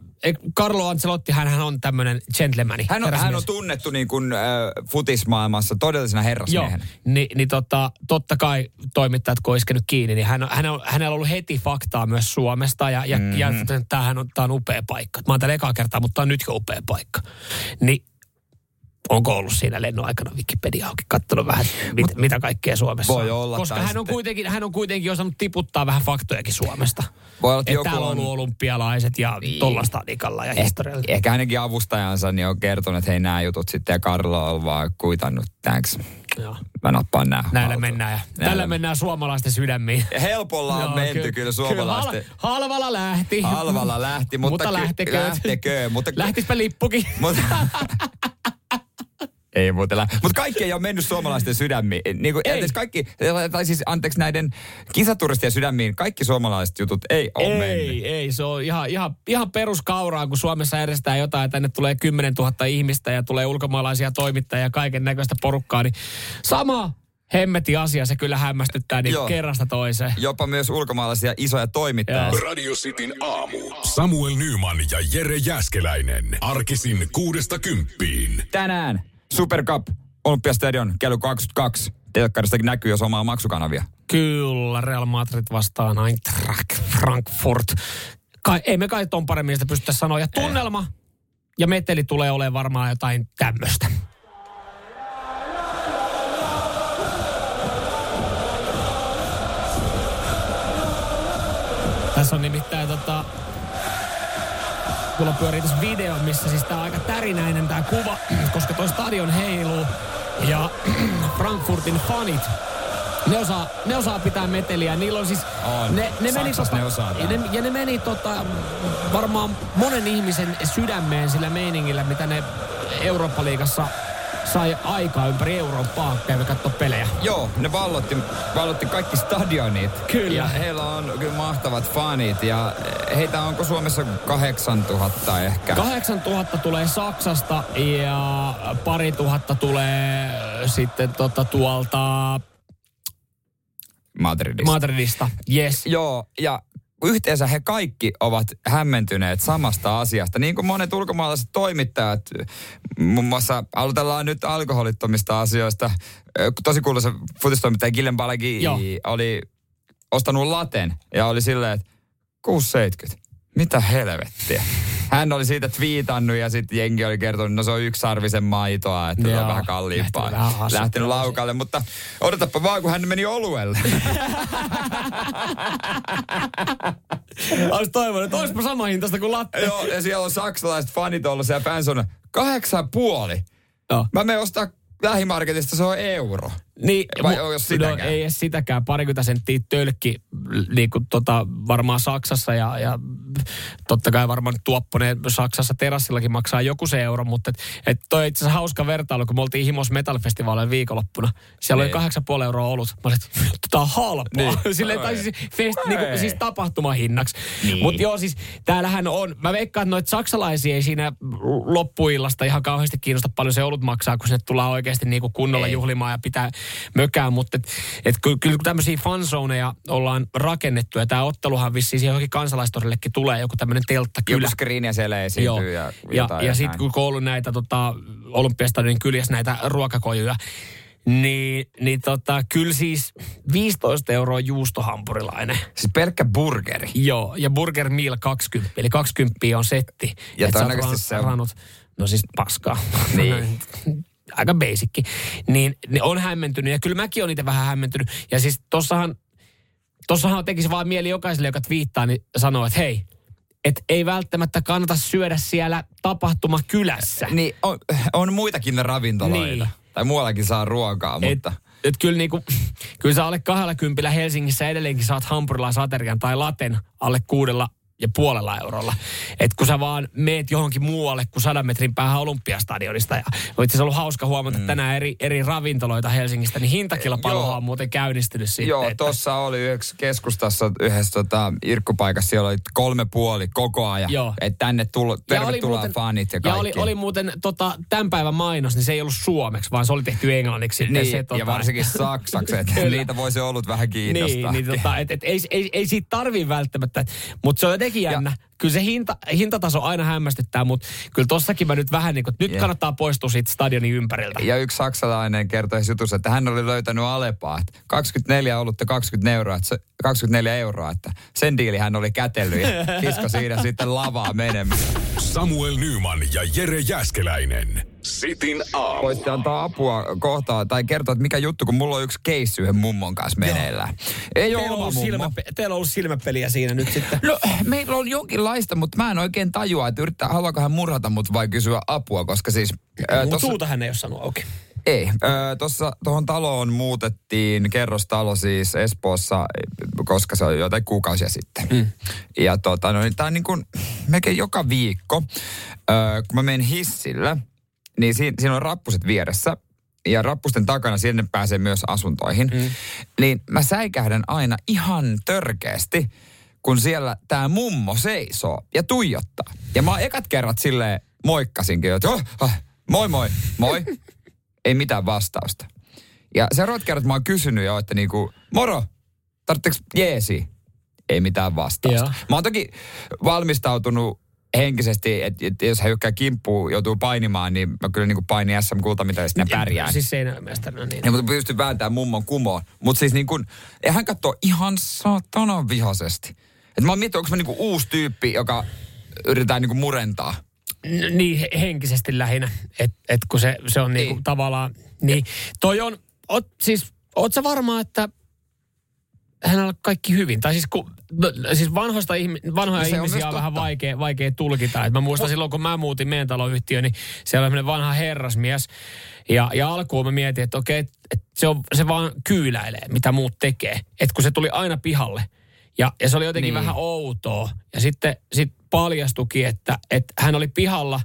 Carlo Ancelotti, hän on tämmöinen gentlemani. Hän on, hän on tunnettu niin kuin, äh, futismaailmassa todellisena Joo, herrasmiehenä. ni, niin tota, totta kai toimittajat kun on iskenyt kiinni, niin hän on, hän on, hänellä on ollut heti faktaa myös Suomesta ja, ja, mm-hmm. ja tämähän on, tää on upea paikka. Mä oon täällä ekaa kertaa, mutta tää on nyt jo upea paikka. Niin onko ollut siinä lennon aikana Wikipedia auki, katsonut vähän, mit, mitä kaikkea Suomessa Voi on. olla, Koska hän on, kuitenkin, hän on kuitenkin osannut tiputtaa vähän faktojakin Suomesta. Voi olla, että täällä on ollut olympialaiset ja niin. tollasta nikalla ja historialla. Eh, ehkä hänenkin avustajansa niin on kertonut, että hei nämä jutut sitten ja Karlo on vaan kuitannut, thanks. Joo. Mä nappaan nämä. Näillä mennään ja tällä mennään suomalaisten sydämiin. Helpolla on Joo, menty ky- kyllä suomalaisten. Kyllä, hal- halvalla lähti. Halvalla lähti, mutta, mutta lähtekö? lähtekö, mutta, Lähtispä lippukin. mutta, ei muuten lä- Mutta kaikki ei ole mennyt suomalaisten sydämiin. Niin kuin, Ei. anteeksi, kaikki, tai siis anteeksi näiden kisaturistien sydämiin, kaikki suomalaiset jutut ei ole mennyt. Ei, ei, se on ihan, ihan, ihan peruskauraa, kun Suomessa järjestetään jotain ja tänne tulee 10 000 ihmistä ja tulee ulkomaalaisia toimittajia ja kaiken näköistä porukkaa, niin sama hemmeti asia, se kyllä hämmästyttää niin Joo. kerrasta toiseen. Jopa myös ulkomaalaisia isoja toimittajia. Joo. Radio Cityn aamu. Samuel Nyman ja Jere Jäskeläinen. Arkisin kuudesta kymppiin. tänään Super Cup Olympiastadion kello 22. Telkkaristakin näkyy jos omaa maksukanavia. Kyllä, Real Madrid vastaan Eintracht Frankfurt. Kai, ei me kai ton paremmin sitä pystytä sanoa. Ja tunnelma ja meteli tulee olemaan varmaan jotain tämmöistä. Tässä on nimittäin tota, Mulla pyörii tässä video, missä siis tää on aika tärinäinen tää kuva, koska toi stadion heiluu ja Frankfurtin fanit ne osaa, ne osaa pitää meteliä. Niillä on siis... On. Ne, ne meni Saksassa ne osaa ja ne, ja ne meni tota, varmaan monen ihmisen sydämeen sillä meiningillä, mitä ne Eurooppa-liigassa sai aikaa ympäri Eurooppaa käydä katsoa pelejä. Joo, ne vallotti, vallotti kaikki stadionit. Kyllä. Ja heillä on kyllä mahtavat fanit ja heitä onko Suomessa 8000 ehkä? 8000 tulee Saksasta ja pari tuhatta tulee sitten tota tuolta Madridista. Madridista. Yes. Joo, ja yhteensä he kaikki ovat hämmentyneet samasta asiasta. Niin kuin monet ulkomaalaiset toimittajat, muun muassa aloitellaan nyt alkoholittomista asioista. Tosi kuuluisa futistoimittaja Gillen Balagi oli ostanut laten ja oli silleen, että 6,70. Mitä helvettiä? hän oli siitä twiitannut ja sitten jengi oli kertonut, no se on yksi sarvisen maitoa, että se Joo, on vähän kalliimpaa. lähtenyt. Lähtenyt laukalle, mutta odotapa vaan, kun hän meni oluelle. Olisi toivonut, että olisipa sama hintaista kuin latte. Joo, ja siellä on saksalaiset fanit ollut siellä fans on kahdeksan puoli. Joo. Mä menen ostaa lähimarketista, se on euro. Niin, Vai mu- onko no, ei edes sitäkään. Parikymmentä senttiä tölkki niin kuin tota, varmaan Saksassa ja, ja totta kai varmaan tuopponen Saksassa terassillakin maksaa joku se euro, mutta et, et toi itse asiassa hauska vertailu, kun me oltiin Himos Metal viikonloppuna. Siellä oli Niin. kahdeksan puoli euroa ollut. Mä olin, tota on halpaa. Niin. Niin. Silleen, tai siis, fest, niin kuin, Ei. siis tapahtumahinnaksi. Niin. Mutta joo, siis täällähän on, mä veikkaan, että noita saksalaisia ei siinä loppuillasta ihan kauheasti kiinnosta paljon se olut maksaa, kun sinne tullaan oikeasti niin kuin kunnolla Ei. juhlimaan ja pitää mökään. Mutta et, et kyllä, kyllä kun tämmöisiä fanzoneja ollaan rakennettu, ja tämä otteluhan vissiin siihen johonkin kansalaistorillekin tulee joku tämmöinen telttakylä. Joku screenia siellä Joo. esiintyy ja, ja, jotain. ja sitten kun koulu näitä tota, Olympiastadionin kyljessä näitä ruokakojuja, niin, niin tota, kyllä siis 15 euroa juustohampurilainen. Siis pelkkä burgeri. Joo, ja Burger Meal 20, eli 20 on setti. Ja todennäköisesti se on- ranut, no siis paskaa. Niin. Aika basicki. Niin ne on hämmentynyt, ja kyllä mäkin olen niitä vähän hämmentynyt. Ja siis tossahan, tossahan tekisi vaan mieli jokaiselle, joka twiittaa, niin sanoo, että hei, et ei välttämättä kannata syödä siellä tapahtumakylässä. Niin, on, on muitakin ravintoloita. Niin. Tai muuallakin saa ruokaa, mutta... Et, et kyllä, niinku, kyllä sä alle kahdella kympillä Helsingissä edelleenkin saat hampurilaisaterian tai laten alle kuudella ja puolella eurolla. Et kun sä vaan meet johonkin muualle kuin sadan metrin päähän Olympiastadionista. Ja on itse ollut hauska huomata mm. tänään eri, eri ravintoloita Helsingistä, niin hintakilpailuhan on muuten käynnistynyt sitten. Joo, että- tuossa oli yhdessä keskustassa yhdessä tota, irkkupaikassa, siellä oli kolme puoli koko ajan. Joo. Että tänne Ja oli tervetuloa muuten- fanit ja Ja kaikki. oli, oli muuten tota, tämän päivän mainos, niin se ei ollut suomeksi, vaan se oli tehty englanniksi. niin, se, tota, ja varsinkin saksaksi, että niitä voisi ollut vähän kiinnostaa. Niin, niin tota, et, et, ei, ei, ei siitä tarvii välttämättä, mutta se on jotenkin jännä. Kyllä se hinta, hintataso aina hämmästyttää, mutta kyllä tossakin mä nyt vähän niin kuin, nyt Jep. kannattaa poistua siitä stadionin ympäriltä. Ja yksi saksalainen kertoi jutussa, että hän oli löytänyt Alepaa, että 24 olutta 20 euroa, että se, 24 euroa, että sen diili hän oli kätellyt ja kisko siinä sitten lavaa menemään. Samuel Nyman ja Jere Jäskeläinen. Sitin aamu. Voitte antaa apua kohtaa tai kertoa, että mikä juttu, kun mulla on yksi keissi yhden mummon kanssa meneillään. Ei ole Teillä ollut silmä, teillä on ollut silmäpeliä siinä nyt sitten. No, meillä on jonkinlaista, mutta mä en oikein tajua, että yrittää, haluaako hän murhata mut vai kysyä apua, koska siis... Ää, Mun tossa, suuta hän ei ole sanonut auki. ei, tuossa tuohon taloon muutettiin kerrostalo siis Espoossa, koska se on jotain kuukausia sitten. Mm. Ja tota, no, niin tää on niin kuin melkein joka viikko, ö, kun mä menen hissillä, niin siinä, siinä on rappuset vieressä. Ja rappusten takana sinne pääsee myös asuntoihin. Mm. Niin mä säikähdän aina ihan törkeästi, kun siellä tämä mummo seisoo ja tuijottaa. Ja mä ekat kerrat silleen moikkasinkin, että oh, oh, moi moi, moi. Ei mitään vastausta. Ja seuraavat kerrat mä oon kysynyt jo, että niinku, moro, tarvitseeko jeesi? Ei mitään vastausta. Joo. Mä oon toki valmistautunut henkisesti, että, että jos hän hyökkää kimppuun, joutuu painimaan, niin mä kyllä niinku painin SM kultamitaista ja pärjään. Siis seinämestarina niin. Ja mutta pystyn vääntämään mummon kumoon. Mutta siis niin kuin, ja hän katsoo ihan saatanan vihaisesti. Et mä oon miettinyt, onko mä niinku uusi tyyppi, joka yritetään niinku murentaa. N- Niin he- henkisesti lähinnä, että et kun se, se on niinku Niin. tavallaan, niin toi on, oot, siis, oot sä varma, että hänellä on kaikki hyvin? Tai siis, kun, no, siis vanhoista ihmi, vanhoja No on ihmisiä myös on, vähän vaikea, vaikea tulkita. Et mä muistan silloin, kun mä muutin meidän taloyhtiöön, niin siellä oli vanha herrasmies. Ja, ja alkuun mä mietin, että okei, et, et se, on, se vaan kyyläilee, mitä muut tekee. Että kun se tuli aina pihalle. Ja, ja se oli jotenkin Niin. vähän outoa. Ja sitten sit paljastukin, että, että hän oli pihalla,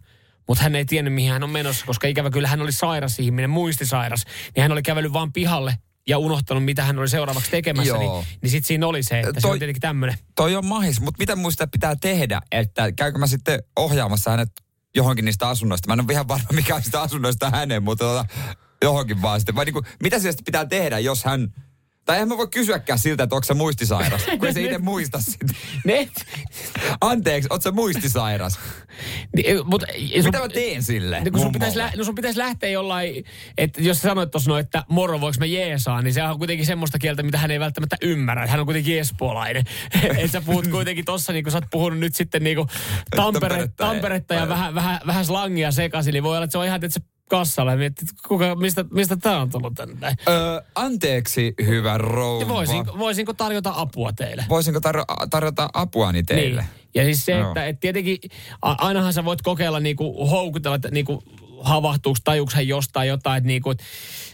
mutta hän ei tiennyt, mihin hän on menossa, koska ikävä kyllä hän oli sairas ihminen, muistisairas. Niin hän oli kävellyt vaan pihalle ja unohtanut, mitä hän oli seuraavaksi tekemässä. Joo. Niin, niin sitten siinä oli se, että se Toi- on tietenkin tämmöinen. Toi on mahis, mutta mitä muista pitää tehdä, että käykö mä sitten ohjaamassa hänet johonkin niistä asunnoista. Mä en ole ihan varma, mikä on sitä asunnoista hänen, mutta tota, johonkin vaan sitten. Vai niinku, mitä siellä sitten pitää tehdä, jos hän Tai en mä voi kysyäkään siltä, että onko sä muistisairas, kun ei se itse muista sitä. Ne, Anteeksi, oot sä muistisairas? niin, mut, sun, Mitä mä teen sille? niin kun sun pitäisi, lä- no sun pitäisi lähteä jollain, että jos sä sanoit tuossa noin, että moro, voiko mä jeesaa, niin se on kuitenkin semmoista kieltä, mitä hän ei välttämättä ymmärrä. Hän on kuitenkin espoolainen. Et sä puhut kuitenkin tossa, niin kun sä oot puhunut nyt sitten niin Tampere, Tamperetta ja- ja vähän, vähän, vähän slangia sekaisin, niin voi olla, että se on ihan, että se kassalla ja miettii, että kuka, mistä, mistä tää on tullut tänne. Öö, anteeksi, hyvä rouva. Ja voisinko, voisinko tarjota apua teille? Voisinko tarjo- tarjota apuani teille? Niin. Ja siis se, Joo. että et tietenkin ainahan sä voit kokeilla niinku houkutella, että niinku havahtuuko, tajuuko hän jostain jotain, että niinku, et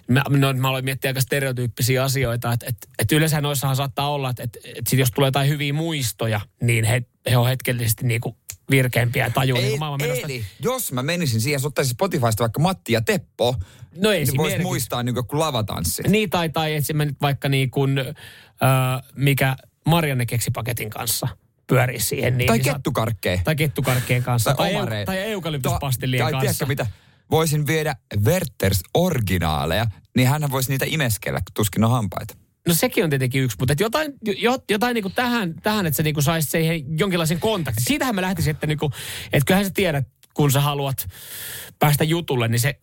mä, no, mä aloin miettiä aika stereotyyppisiä asioita, että et, et yleensä noissahan saattaa olla, että et, et sit jos tulee jotain hyviä muistoja, niin he, he on hetkellisesti niinku virkeämpiä ja tajuu niinku maailman menosta. eli jos mä menisin siihen, jos ottaisin Spotifysta vaikka Matti ja Teppo, No ei niin siinä vois merkitys. muistaa niin kuin lavatanssi. Niin, tai, tai esimerkiksi vaikka niin kuin, äh, mikä Marianne keksipaketin kanssa pyörii siihen. Niin Tai niin kettukarkkeen. Tai kettukarkkeen kanssa. Tai, tai, omareen. eu, tai eukalyptuspastillien Tai kanssa. tiedätkö mitä? Voisin viedä Werthers originaaleja, niin hän voisi niitä imeskellä, kun tuskin on hampaita. No sekin on tietenkin yksi, mutta jotain, jo, jotain niinku tähän, tähän, että sä niinku saisit siihen jonkinlaisen kontaktin. Siitähän mä lähtisin, että niinku, et kyllähän sä tiedät, kun sä haluat päästä jutulle, niin se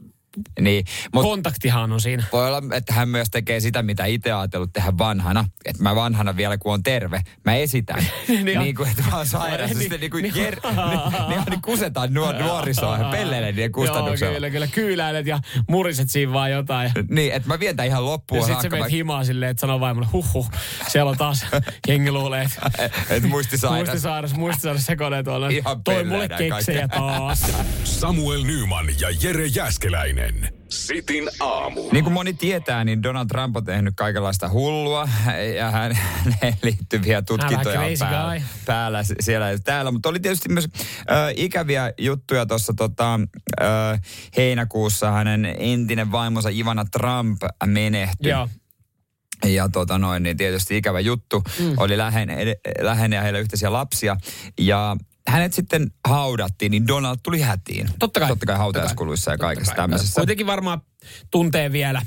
Niin, mutta kontaktihan on siinä. voi olla, että hän myös tekee sitä, mitä itse ajatellut tehdä vanhana. Että mä vanhana vielä, kun on terve, mä esitän. Niin niin, on. niin kuin, että mä oon sairas. Niin, Sitten niin kuin, niin- jer, niin, niin, niin kusetaan nuor, nuorisoa ja pelleille niiden kustannuksella. Joo, kyllä, kyllä. Kyyläilet ja muriset siinä vaan jotain. Niin, että mä vien ihan loppuun Ja sit sä menet himaa silleen, että sanoo vaimolle, huh huh, siellä on taas jengi luulee, että Et muistisairas. muistisairas, muistisairas sekoilee tuolla. Ihan Toi mulle keksejä taas. Samuel Nyman ja Jere Jäskeläinen. Sitin aamu. Niin kuin moni tietää, niin Donald Trump on tehnyt kaikenlaista hullua ja häneen liittyviä tutkintoja on päällä, päällä siellä ja täällä. Mutta oli tietysti myös äh, ikäviä juttuja tuossa tota, äh, heinäkuussa. Hänen entinen vaimonsa Ivana Trump menehtyi. Joo. Ja tota noin, niin tietysti ikävä juttu. Mm. Oli läheinen, läheinen ja heillä yhteisiä lapsia. Ja hänet sitten haudattiin, niin Donald tuli hätiin. Totta kai. Totta kai hautajaiskuluissa ja kaikessa tämmöisessä. Kuitenkin varmaan tuntee vielä,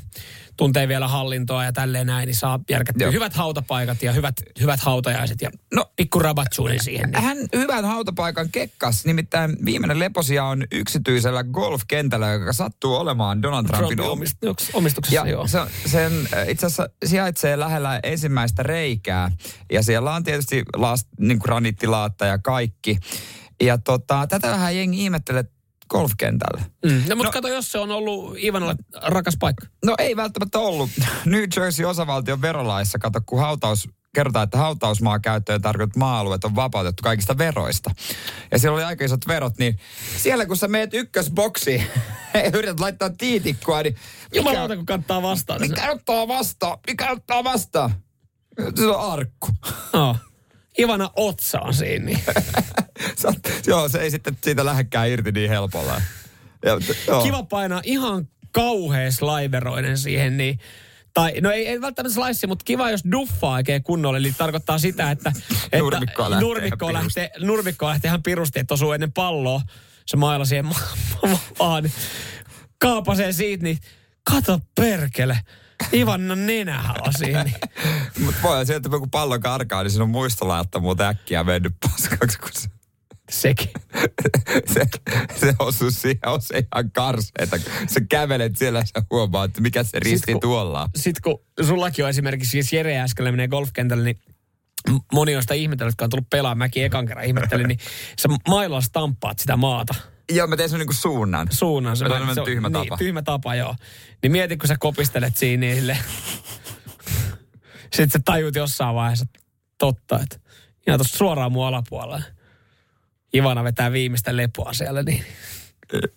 tuntee vielä hallintoa ja tälleen näin, niin saa järkättyä hyvät hautapaikat ja hyvät, hyvät hautajaiset ja No. pikku rabatsuunin siihen. Niin. Hän hyvän hautapaikan kekkas, nimittäin viimeinen leposia on yksityisellä golfkentällä, joka sattuu olemaan Donald Trumpin Trumpin omist- omistuksessa, omistuksessa ja joo. se, sen äh, itse asiassa sijaitsee lähellä ensimmäistä reikää. Ja siellä on tietysti last, niin kuin ranittilaatta ja kaikki. Ja tota, tätä vähän jengi ihmettelee golfkentällä. Mm. No, mutta No- kato, jos se on ollut Ivanalle rakas paikka. No ei välttämättä ollut. New Jersey osavaltion verolaissa, kato kun hautaus, kerrotaan, että hautausmaa käyttöön tarkoitut maa-alueet on vapautettu kaikista veroista. Ja siellä oli aika isot verot, niin siellä kun sä meet ykkösboksiin ja yrität laittaa tiitikkua, niin Jumalauta, kun kattaa vastaan. mikä ottaa vastaan? Mikä ottaa vastaan? Se on arkku. No. Ivana otsa on siinä. Joo, se ei sitten siitä lähdekään irti niin helpolla. Ja, joo. Kiva painaa ihan kauhea slideroinen siihen, niin tai, no ei, ei välttämättä slice, mutta kiva, jos duffaa oikein kunnolla. Eli tarkoittaa sitä, että, että Nurmikkoa lähtee nurmikkoa lähtee, nurmikkoa lähtee ihan pirusti, että osuu ennen palloa. Se mailla siihen ma- ma- maahan. niin Kaapasee siitä, niin kato perkele. Ivanna nenähän on siinä. Mutta voi sieltä kun pallo karkaa, niin siinä on muistolaatta muuten äkkiä mennyt paskaksi, kun se, Sekin. se, se osuu siihen, on se ihan karseeta. Sä kävelet siellä sä huomaat, että mikä se risti kun- tuolla on. Sitten kun sullakin on esimerkiksi, siis Jere äsken menee golfkentälle, niin moni on sitä ihmetellyt, jotka on tullut pelaamaan. Mäkin ekan kerran ihmettelin, niin sä mailla stamppaat sitä maata Joo, mä tein sen niinku suunnan. suunnan. Se on tyhmä niin, tapa. tyhmä tapa, joo. Niin mieti, kun sä kopistelet siinä, niin sille... Sitten sä tajut jossain vaiheessa, totta, että ihan tuossa suoraan mun alapuolella. Ivana vetää viimeistä lepoa siellä, niin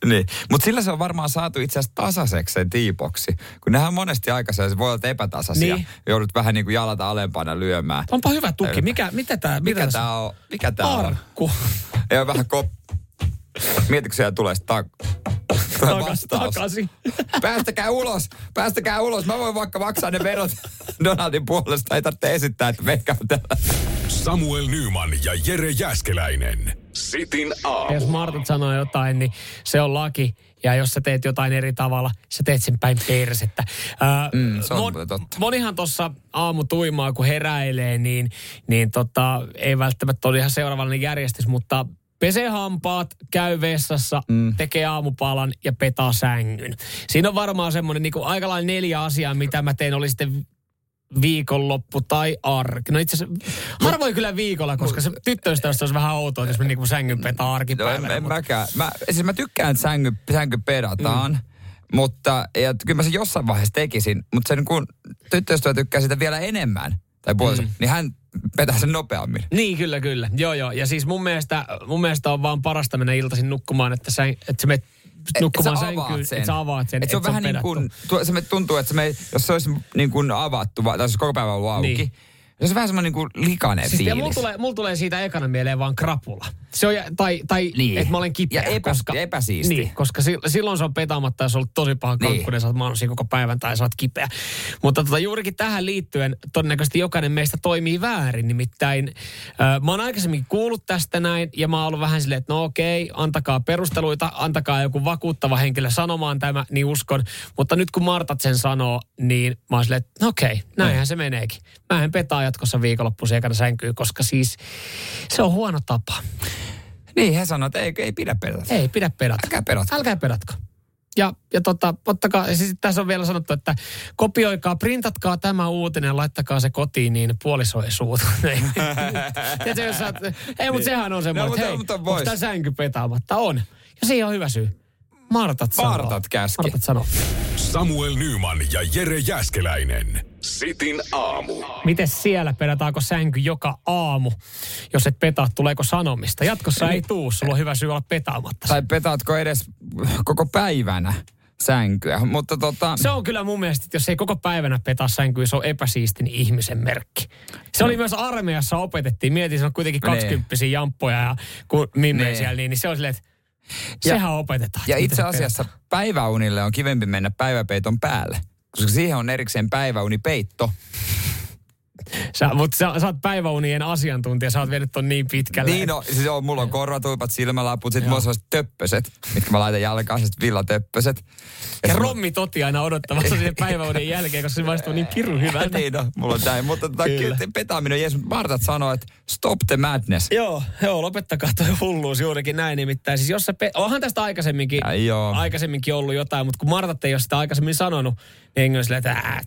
Niin. Mutta sillä se on varmaan saatu itse asiassa tasaiseksi sen tiipoksi. Kun nehän on monesti aikaisia, se voi olla epätasaisia. Niin. Joudut vähän niin kuin jalat alempana lyömään. onpa hyvä tuki. Mikä, mitä tää, Mikä mitä tää on? Mikä tää on? Arkku. Ja vähän kop... Mietitkö siellä tulee sitä tak... Takas, takaisin. Päästäkää ulos, päästäkää ulos. Mä voin vaikka maksaa ne verot Donaldin puolesta. Ei tarvitse esittää, että meikä on täällä. Samuel Nyman ja Jere Jäskeläinen. Sitin aamu. Jos Martat sanoo jotain, niin se on laki. Ja jos sä teet jotain eri tavalla, sä teet sen päin persettä. Ää, Mm, se on muuten totta. Monihan tuossa aamu tuimaa, kun heräilee, niin, niin tota, ei välttämättä ole ihan seuraavallinen järjestys, mutta pesee hampaat, käy vessassa, mm. tekee aamupalan ja petaa sängyn. Siinä on varmaan semmoinen niin aika lailla neljä asiaa, mitä mä teen, oli sitten viikonloppu tai arki. No itse asiassa harvoin kyllä viikolla, koska se tyttöystävästä olisi vähän outoa, jos me niinku sängyn petaa No, en, arkipäivänä. en mutta- mäkään. Mä, siis mä tykkään, että sängy, sänky pedataan. Mm. Mutta ja kyllä mä sen jossain vaiheessa tekisin, mutta sen kun tyttöystävä tykkää sitä vielä enemmän, tai puoliso, mm. niin hän petää sen nopeammin. Niin, kyllä, kyllä. Joo, joo. Ja siis mun mielestä, mun mielestä on vaan parasta mennä iltaisin nukkumaan, että, sä, että sä menet nukkumaan sä sänkyyn, sen. että sä avaat sen. Et se on että vähän niin pedattu. kuin, tuo- se me tuntuu, että se me, jos se olisi niin kuin avattu, va- tai jos koko päivä ollut auki, Niin. Niin. se olisi vähän semmoinen niin kuin likainen Siis ja mulla fiilis. tulee, mulla tulee siitä ekana mieleen vaan krapula. Se on, tai, tai Niin. että mä olen kipeä. Ja epä- koska, epäsiisti. Niin, koska si, silloin se on petaamatta, jos on ollut tosi paha Niin. kankkunen, sä oot koko päivän tai sä oot kipeä. Mutta tota, juurikin tähän liittyen todennäköisesti jokainen meistä toimii väärin. Nimittäin äh, mä oon aikaisemmin kuullut tästä näin ja mä oon ollut vähän silleen, että no okei, antakaa perusteluita, antakaa joku vakuuttava henkilö sanomaan tämä, niin uskon. Mutta nyt kun Martat sen sanoo, niin mä oon silleen, että no okei, näinhän se meneekin. Mä en petaa jatkossa viikonloppuisin ekana sänkyy, koska siis se on huono tapa. Niin, he sanoo, että ei, ei pidä pedata. Ei pidä pedata. Älkää pedatko. Älkää pedatko. Ja, ja tota, ottakaa, ja siis tässä on vielä sanottu, että kopioikaa, printatkaa tämä uutinen, laittakaa se kotiin, niin puoliso ei suutu. Tiedätkö, jos oot- ei, mutta sehän on semmoinen, No, että mutta- hei, mutta onko tämä sänky petaamatta? On. Ja siihen on hyvä syy. Martat sanoo. Martat käski. Martat sanoo. Samuel Nyman ja Jere Jäskeläinen. Sitin aamu. Miten siellä pedataanko sänky joka aamu? Jos et petaa, tuleeko sanomista? Jatkossa ei tuu, sulla on hyvä syy olla petaamatta. Tai petaatko edes koko päivänä sänkyä. Mutta tota, Se on kyllä mun mielestä, että jos ei koko päivänä petaa sänkyä, se on epäsiistin ihmisen merkki. Se oli myös armeijassa opetettiin. Mietin, se on kuitenkin Niin. kaksikymppisiä jamppoja ja kun mimme Niin. siellä, niin, niin se on silleen, että Ja- sehän opetetaan. ja itse se asiassa päiväunille on kivempi mennä päiväpeiton päälle. Koska siihen on erikseen päiväunipeitto. Sä, mutta sä, sä oot päiväunien asiantuntija, sä oot vienyt ton niin pitkälle. Niin no, siis on, mulla on korvatuipat, silmälaput, sit Joo. mulla on töppöset, mitkä mä laitan jalkaan, sellaiset villatöppöset. ja sit mulla- rommi toti aina odottamassa sen päiväunin jälkeen, koska se maistuu niin pirun hyvältä. niin no, mulla on näin. Mutta tota, Kyllä. petaaminen jees, Martat sanoo, että stop the madness. Joo, joo, lopettakaa toi hulluus juurikin näin nimittäin. Siis jos sä pe- onhan tästä aikaisemminkin, Ja joo. aikaisemminkin ollut jotain, mutta kun Martat ei ole sitä aikaisemmin sanonut, niin silleen, että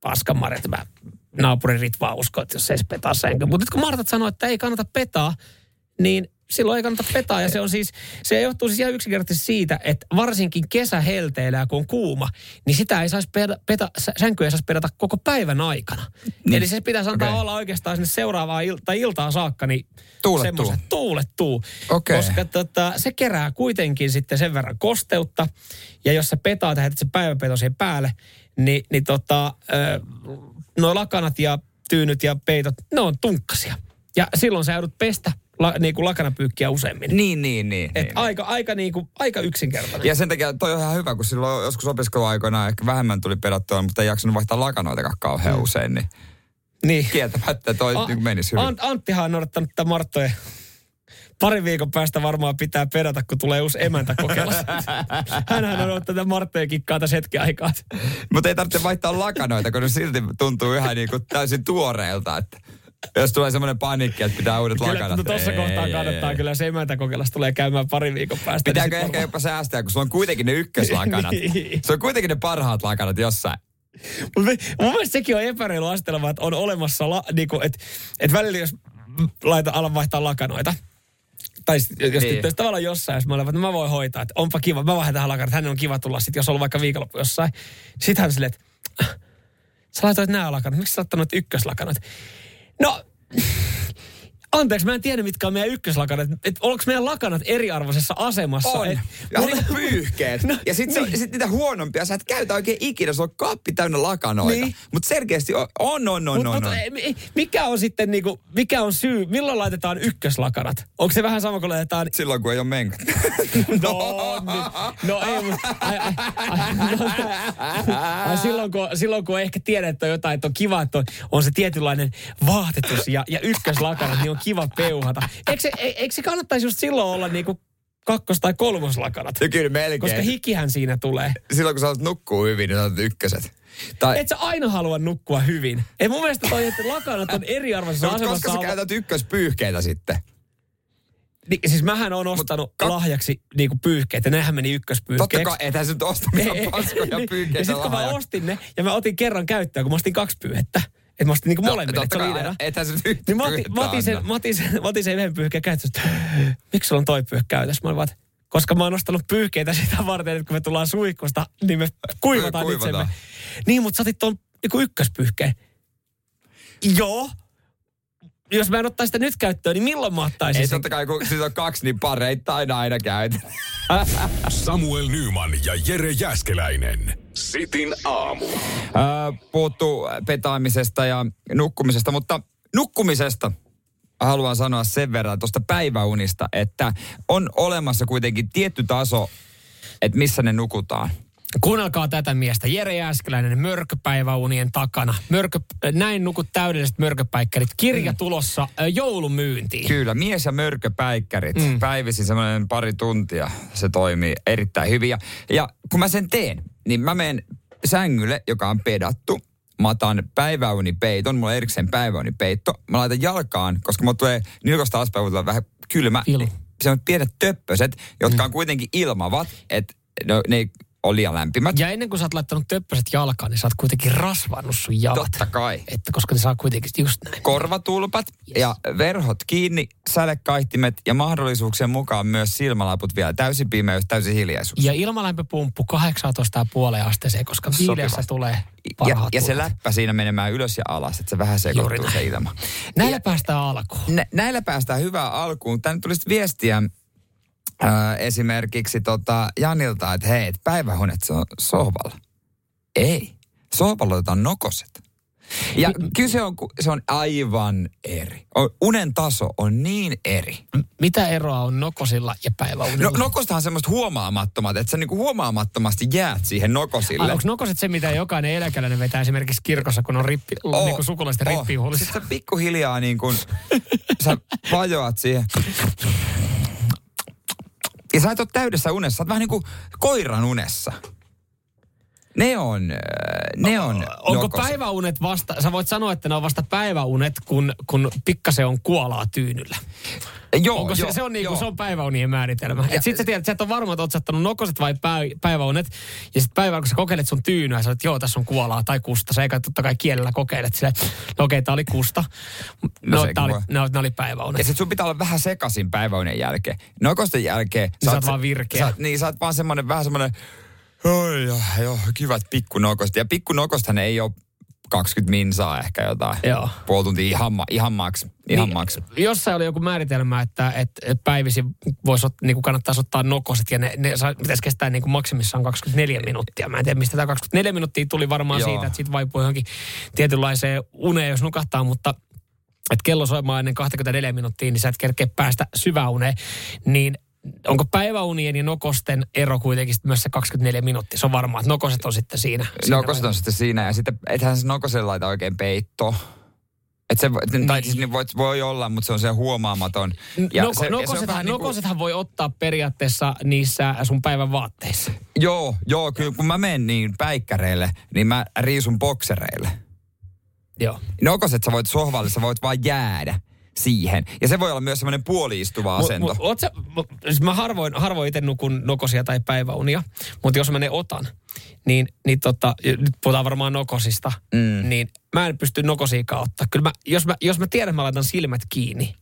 paskan Marjat, mä naapurin Ritva usko, että jos ei se petaa sänky. Mutta nyt kun Martat sanoo, että ei kannata petaa, niin silloin ei kannata petaa. Ja se on siis, se johtuu siis ihan yksinkertaisesti siitä, että varsinkin kesähelteillä, kun on kuuma, niin sitä ei saisi peta, peta, sä- sänkyä ei saisi pedata koko päivän aikana. Niin. Eli se pitäisi antaa Okei. olla oikeastaan sinne seuraavaan il- tai iltaan saakka, niin Tuulettuu. tuulettuu. Okei. Koska tota, se kerää kuitenkin sitten sen verran kosteutta. Ja jos sä petaat ja heität sen päiväpeto siihen päälle, niin, niin tota, nuo lakanat ja tyynyt ja peitot, ne on tunkkasia. Ja silloin sä joudut pestä la, niin kuin lakanapyykkiä useammin. Niin, niin, niin. Et niin. aika, aika, niin kuin, aika yksinkertainen. Ja sen takia toi on ihan hyvä, kun silloin joskus opiskeluaikoina ehkä vähemmän tuli pedattua, mutta ei jaksanut vaihtaa lakanoitakaan kauhean mm. usein, niin niin. kieltämättä toi A- niin menisi hyvin. Ant, Anttihan on odottanut tätä Marttoja. Parin viikon päästä varmaan pitää pedata, kun tulee uusi emäntä kokeilla. Hänhän on odottanut tätä Marttoja kikkaa tässä hetken aikaa. Mutta ei tarvitse vaihtaa lakanoita, kun ne silti tuntuu ihan niin kuin täysin tuoreelta, että jos tulee semmoinen panikki, että pitää uudet Kyllä, lakanat. no tuossa kohtaa kannattaa ei. kyllä se emäntä kokeilla, tulee käymään parin viikon päästä. Pitääkö niin ehkä varmaan- jopa säästää, kun sulla on kuitenkin ne ykköslakanat. Niin. Se on kuitenkin ne parhaat lakanat jossain. Mun mielestä sekin on epäreilu astelma, että on olemassa, la, niinku, että et välillä jos laita, alan vaihtaa lakanoita, tai jos Niin. tyttö tavallaan jossain, jos mä olen, että mä voin hoitaa, että onpa kiva, mä vaihdan tähän lakanat, hänen on kiva tulla sitten, jos on ollut vaikka viikonloppu jossain. Sitten hän silleen, että "Ah, sä laitoit nämä lakanat, miksi sä laittanut ykköslakanat? No, anteeksi, mä en tiedä mitkä on meidän ykköslakanat. Että onko meidän lakanat eriarvoisessa asemassa? On. Et, Ja mulla- niin pyyhkeet. No, ja sitten niin. sit niitä huonompia sä et käytä oikein ikinä. Se on kaappi täynnä lakanoita. Niin. Mutta selkeästi on, on, on, on, Mut, on, mut, on. mikä on sitten niinku, mikä on syy, milloin laitetaan ykköslakanat? Onko se vähän sama kuin laitetaan... Silloin kun ei ole menkat. No, niin, no ei, mut, ai, ai, no, ai, silloin, kun, silloin kun ehkä tiedät, että on jotain, että on kiva, että on, on se tietynlainen vaatetus ja, ja ykköslakanat, niin on kiva peuhata. Eikö se, e- eikö se kannattaisi just silloin olla niinku kakkos- tai kolmoslakanat? Ja kyllä melkein. Koska hikihän siinä tulee. Silloin kun sä nukkuu hyvin, niin sä oot ykköset. Tai, Et sä aina halua nukkua hyvin. Ei mun mielestä toi, että lakanat on eriarvoisessa no, asemassa. koska sä käytät ykköspyyhkeitä sitten. Niin, siis mähän on ostanut ka- lahjaksi niinku pyyhkeet, ja nehän meni Totta ykköspyyhkeeksi. kai, ethän sä nyt osta mitään paskoja Niin, pyyhkeitä Ja sitten kun mä ostin ne, ja mä otin kerran käyttöön, kun mä ostin kaksi pyyhettä. Että mä ostin niinku molemmille, että Totta se oli kai, ideana. ethän sä nyt Niin mä otin, mä otin, sen, mä otin, sen, mä otin sen yhden pyyhkeen käytössä, että miksi sulla on toi pyyhke käytössä? Mä olin vaan, että koska mä oon ostanut pyyhkeitä sitä varten, että kun me tullaan suihkusta, niin me kuivataan, Kuivataan. itsemme. Niin, mutta sä otit tuon niin ykköspyyhkeen. Joo. Jos mä en ottaisi sitä nyt käyttöön, niin milloin mä ottaisin Ei sen? totta kai, kun siitä on kaksi, niin pareittain aina käytä. Samuel Nyman ja Jere Jäskeläinen. Sitin aamu. Ää, puhuttu petaamisesta ja nukkumisesta, mutta nukkumisesta haluan sanoa sen verran tuosta päiväunista, että on olemassa kuitenkin tietty taso, että missä ne nukutaan. Kuunnelkaa tätä miestä. Jere Jääskeläinen mörköpäiväunien takana. Mörkö, näin nukut täydelliset mörköpäikkärit. Kirja tulossa äh, joulumyyntiin. Kyllä, mies- ja mörköpäikkärit. Mm. Päivisin semmoinen pari tuntia. Se toimii erittäin hyvin. Ja, ja kun mä sen teen, niin mä menen sängylle, joka on pedattu. Mä otan päiväunipeiton, mulla on erikseen päiväunipeitto. Mä laitan jalkaan, koska mulla tulee nilkosta alaspäin tulee vähän kylmä. Ilu. Niin Se on pienet töppöset, jotka on kuitenkin ilmavat, että no, ne ei ole liian lämpimät. Ja ennen kuin sä oot laittanut töppöset jalkaan, niin sä oot kuitenkin rasvannut sun jalat. Totta kai. Että koska ne saa kuitenkin just näin. korvatulpat yes. ja verhot kiinni, sälekaihtimet ja mahdollisuuksien mukaan myös silmälaput vielä. Täysi pimeys, täysi hiljaisuus. Ja ilmalämpöpumppu 18,5 asteeseen, koska viileässä tulee ja, ja se läppä siinä menemään ylös ja alas, että se vähän sekoittuu se ilma. Näillä Ja päästään alkuun. nä- näillä päästään hyvään alkuun. Tänne tuli sitten viestiä äh, esimerkiksi tota Janilta, että hei, et päivähuoneet se on sohvalla. Ei. Sohvalla otetaan nokoset. Ja kyse on, se on aivan eri. Unen taso on niin eri. Mitä eroa on nokosilla ja päiväunilla? No, nokostahan on semmoista huomaamattomat, että sä niinku huomaamattomasti jäät siihen nokosille. Onko nokoset se, mitä jokainen eläkeläinen vetää esimerkiksi kirkossa, kun on rippi, oh, niin kuin sukulaisten oh. rippijuhlissa? Sitten sä pikkuhiljaa niin kuin, sä vajoat siihen. Ja sä et ole täydessä unessa, sä oot vähän niin kuin koiran unessa. Ne on, äh, ne on Onko nokoset. päiväunet vasta, sä voit sanoa, että ne on vasta päiväunet, kun, kun pikkasen on kuolaa tyynyllä. Joo, Onko joo, se, se on, niinku, joo. se on päiväunien määritelmä. Et sit sä tiedät, että sä et ole varma, että oot sä nokoset vai päi, päiväunet. Ja sit päivällä, kun sä kokeilet sun tyynyä, sä olet, joo, tässä on kuolaa tai kusta. Sä eikä totta kai kielellä kokeilet sille, no okei, tää oli kusta. No, sekin tää oli, no, ne oli Ja päiväunet. sit sun pitää olla vähän sekasin päiväunen jälkeen. Nokosten jälkeen... sä oot se- vaan virkeä. Sä, niin, sä oot vaan semmonen, vähän semmonen... Oi, joo, joo, kivat pikkunokosta. Ja pikkunokosthan ei ole 20 minsaa ehkä jotain. Joo. Puoli tuntia ihan, ihan maks. Ihan maks. Jossain oli joku määritelmä, että, että päivisin voisi niin kannattaisi ottaa nokoset ja ne, ne saa- pitäisi kestää niin kuin maksimissaan 24 minuuttia. Mä en tiedä, mistä tämä 24 minuuttia tuli varmaan Joo. siitä, että siitä vaipuu johonkin tietynlaiseen uneen, jos nukahtaa, mutta että kello soimaan ennen 24 minuuttia, niin sä et kerkeä päästä syväuneen. Niin onko päiväunien ja nokosten ero kuitenkin myös se 24 minuuttia? Se on varmaa, että nokoset on sitten siinä. siinä Nokoset on sitten siinä ja sitten ethän se nokoselle laita oikein peitto. Et se, niin. Tai siis niin voi, voi olla, mutta se on se huomaamaton. Ja Ja Noko, se, ja se nokosethan, vähän niin kuin- nokosethan voi ottaa periaatteessa niissä sun päivän vaatteissa. Joo, joo, kyllä kun mä menen niin päikkäreille, niin mä riisun boksereille. Joo. Nokoset sä voit sohvalle, sä voit vaan jäädä siihen. Ja se voi olla myös semmoinen puoliistuva asento. Mut, mut, sä, mut, siis mä harvoin, harvoin itse nukun nokosia tai päiväunia, mutta jos mä ne otan, niin, niin tota, nyt puhutaan varmaan nokosista, mm. niin mä en pysty nokosiikaan ottaa. Kyllä mä, jos, mä, jos mä tiedän, että mä laitan silmät kiinni,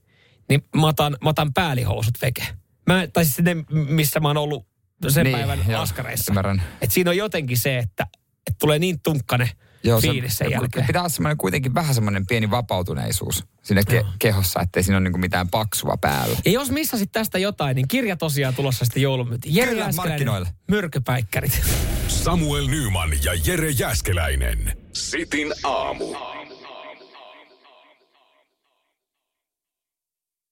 niin mä otan, mä otan päällihousut veke. Mä, tai siis ne, missä mä oon ollut sen Niin, päivän joo, askareissa. ymmärrän. Et siinä on jotenkin se, että, että tulee niin tunkkane Joo, se- fiilis sen jälkeen. Pitää olla semmoinen kuitenkin vähän semmoinen pieni vapautuneisuus siinä ke- kehossa, ettei siinä ole niinku mitään paksua päällä. Ja jos missasit tästä jotain, niin kirja tosiaan tulossa sitten joulumyyntiin. Jere Kyllä, markkinoille. Mörköpäikkärit. Samuel Nyman ja Jere Jäskeläinen. Sitin aamu.